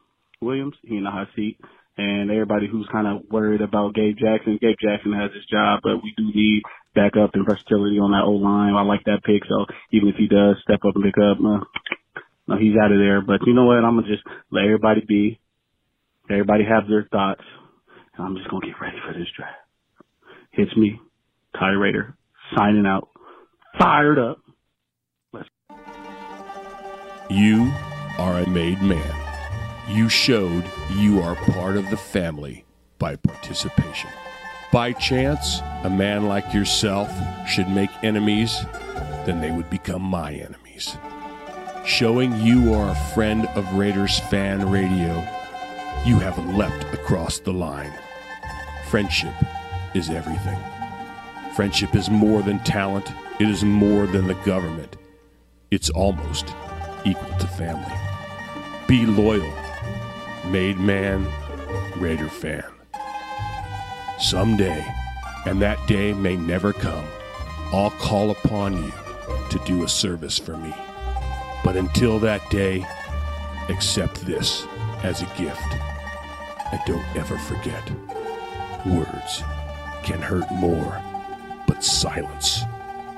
Williams, he in the hot seat. And everybody who's kind of worried about Gabe Jackson, Gabe Jackson has his job, but we do need backup and versatility on that O line. I like that pick. So even if he does step up and pick up, uh, no, he's out of there. But you know what? I'm gonna just let everybody be. Everybody have their thoughts. And I'm just gonna get ready for this draft. Hits me, Ty Raider, signing out, fired up. You are a made man. You showed you are part of the family by participation. By chance, a man like yourself should make enemies, then they would become my enemies. Showing you are a friend of Raiders Fan Radio, you have leapt across the line. Friendship is everything. Friendship is more than talent, it is more than the government. It's almost equal to family. Be loyal. Made man, Raider fan. Someday, and that day may never come, I'll call upon you to do a service for me. But until that day, accept this as a gift. And don't ever forget words can hurt more, but silence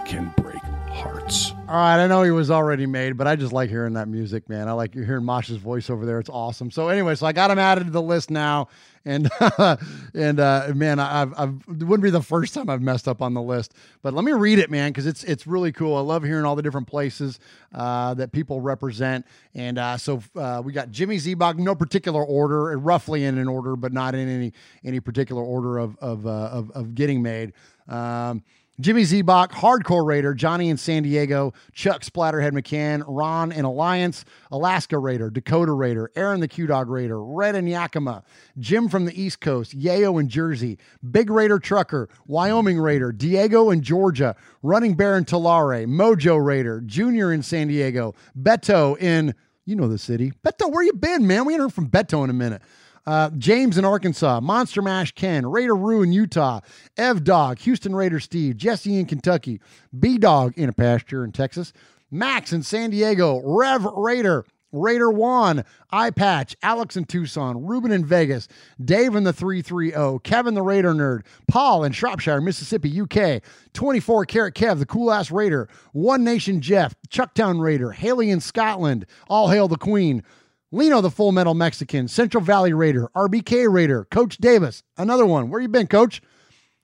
can break hearts. All right, I know he was already made, but I just like hearing that music, man. I like you hearing Mosh's voice over there. It's awesome. So anyway, so I got him added to the list now, and [LAUGHS] and uh, man, I've, I've it wouldn't be the first time I've messed up on the list, but let me read it, man, because it's it's really cool. I love hearing all the different places uh, that people represent, and uh, so uh, we got Jimmy Zebach, no particular order, roughly in an order, but not in any any particular order of of uh, of, of getting made. Um, Jimmy Zebach, Hardcore Raider, Johnny in San Diego, Chuck Splatterhead McCann, Ron in Alliance, Alaska Raider, Dakota Raider, Aaron the Q Dog Raider, Red in Yakima, Jim from the East Coast, Yayo in Jersey, Big Raider Trucker, Wyoming Raider, Diego in Georgia, Running Bear in Tulare, Mojo Raider, Junior in San Diego, Beto in, you know the city. Beto, where you been, man? We ain't heard from Beto in a minute. Uh, James in Arkansas, Monster Mash Ken, Raider Rue in Utah, Ev Dog, Houston Raider Steve, Jesse in Kentucky, B Dog in a pasture in Texas, Max in San Diego, Rev Raider, Raider Juan, Eye Patch, Alex in Tucson, Ruben in Vegas, Dave in the 330, Kevin the Raider Nerd, Paul in Shropshire, Mississippi, UK, 24 Carat Kev, the cool ass Raider, One Nation Jeff, Chucktown Raider, Haley in Scotland, All Hail the Queen, Lino, the Full Metal Mexican, Central Valley Raider, RBK Raider, Coach Davis, another one. Where you been, Coach?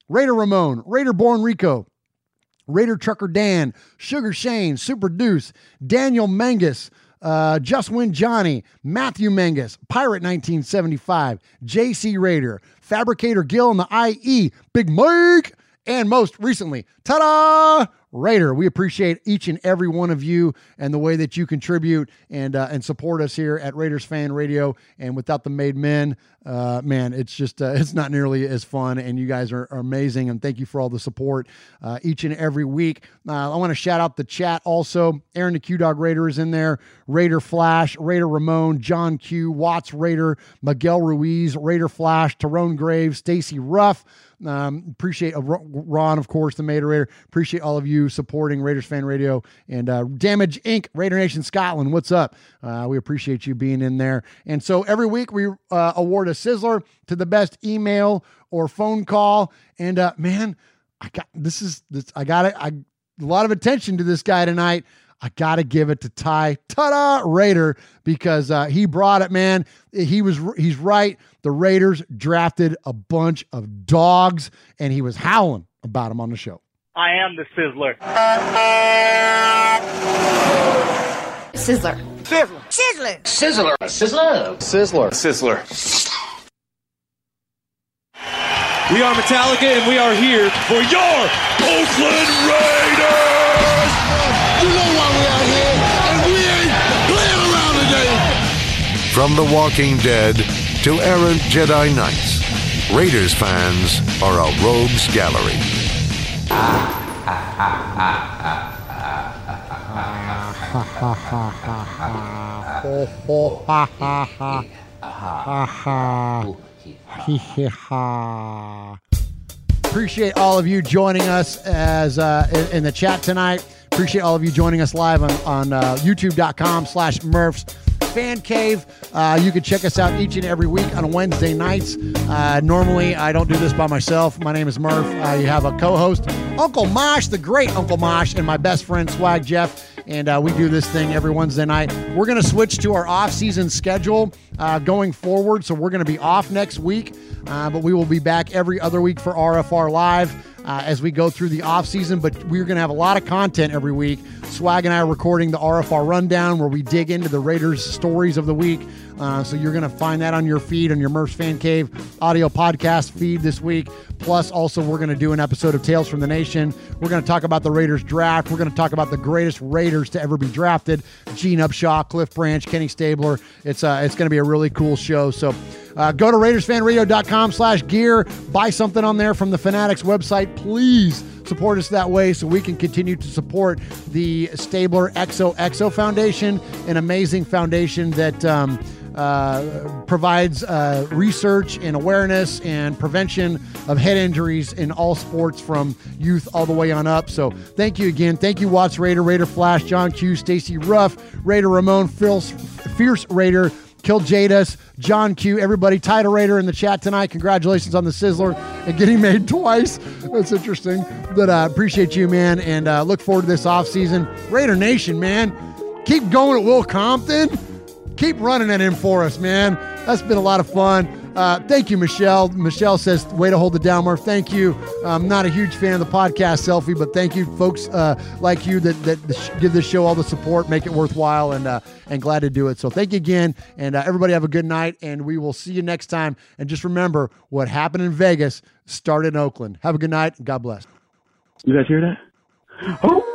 Raider Ramon, Raider Born Rico, Raider Trucker Dan, Sugar Shane, Super Deuce, Daniel Mangus, uh, Just Win Johnny, Matthew Mangus, Pirate 1975, JC Raider, Fabricator Gill in the IE, Big Mike, and most recently, ta da! Raider. We appreciate each and every one of you and the way that you contribute and uh, and support us here at Raiders Fan Radio. And without the made men, uh, man, it's just uh, [LAUGHS] it's not nearly as fun. And you guys are, are amazing. And thank you for all the support uh, each and every week. Uh, I want to shout out the chat also. Aaron the Q Dog Raider is in there. Raider Flash, Raider Ramon, John Q, Watts Raider, Miguel Ruiz, Raider Flash, Tyrone Graves, Stacy Ruff. Um, appreciate uh, Ron, of course, the Mater Raider. Appreciate all of you supporting Raiders Fan Radio and uh, Damage Inc. Raider Nation Scotland. What's up? Uh, we appreciate you being in there. And so every week we uh, award a Sizzler to the best email or phone call. And uh, man, I got this is this. I got it. I a lot of attention to this guy tonight. I got to give it to Ty Tada Raider because uh, he brought it, man. He was he's right. The Raiders drafted a bunch of dogs, and he was howling about them on the show. I am the Sizzler. Sizzler. Sizzler. Sizzler. Sizzler. Sizzler. Sizzler. Sizzler. We are Metallica, and we are here for your Oakland Raiders. You know why we out here, and we ain't playing around today. From The Walking Dead to errant Jedi Knights, Raiders fans are a rogues gallery. Appreciate all of you joining us as uh, in, in the chat tonight. Appreciate all of you joining us live on, on uh, youtube.com slash Murphs Fan Cave. Uh, you can check us out each and every week on Wednesday nights. Uh, normally, I don't do this by myself. My name is Murph. I have a co host, Uncle Mosh, the great Uncle Mosh, and my best friend, Swag Jeff. And uh, we do this thing every Wednesday night. We're going to switch to our off season schedule uh, going forward. So we're going to be off next week, uh, but we will be back every other week for RFR Live. Uh, as we go through the off season, but we're going to have a lot of content every week. Swag and I are recording the RFR rundown where we dig into the Raiders stories of the week. Uh, so you're going to find that on your feed on your Murph's Fan Cave audio podcast feed this week. Plus, also we're going to do an episode of Tales from the Nation. We're going to talk about the Raiders draft. We're going to talk about the greatest Raiders to ever be drafted: Gene Upshaw, Cliff Branch, Kenny Stabler. It's uh, it's going to be a really cool show. So. Uh, go to RaidersFanRadio.com slash gear. Buy something on there from the Fanatics website. Please support us that way so we can continue to support the Stabler XOXO Foundation, an amazing foundation that um, uh, provides uh, research and awareness and prevention of head injuries in all sports from youth all the way on up. So thank you again. Thank you, Watts Raider, Raider Flash, John Q, Stacy Ruff, Raider Ramon, Fierce, Fierce Raider, Kill Jadis, John Q, everybody. Title Raider in the chat tonight. Congratulations on the Sizzler and getting made [LAUGHS] twice. That's interesting. But I uh, appreciate you, man, and uh, look forward to this offseason. Raider Nation, man. Keep going at Will Compton. Keep running it in for us, man. That's been a lot of fun. Uh, thank you, Michelle. Michelle says, way to hold it down, Murph. Thank you. I'm not a huge fan of the podcast selfie, but thank you, folks uh, like you that, that give this show all the support, make it worthwhile, and uh, and glad to do it. So thank you again, and uh, everybody have a good night, and we will see you next time. And just remember, what happened in Vegas started in Oakland. Have a good night, and God bless. You guys hear that? [GASPS] Oh,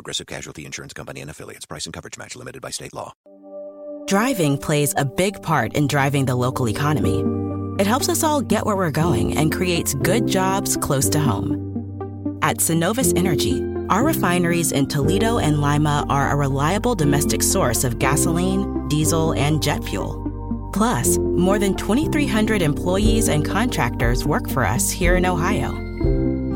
Progressive Casualty Insurance Company and affiliates. Price and coverage match limited by state law. Driving plays a big part in driving the local economy. It helps us all get where we're going and creates good jobs close to home. At Cenovus Energy, our refineries in Toledo and Lima are a reliable domestic source of gasoline, diesel, and jet fuel. Plus, more than 2,300 employees and contractors work for us here in Ohio.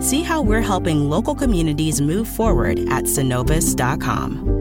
See how we're helping local communities move forward at cenovus.com.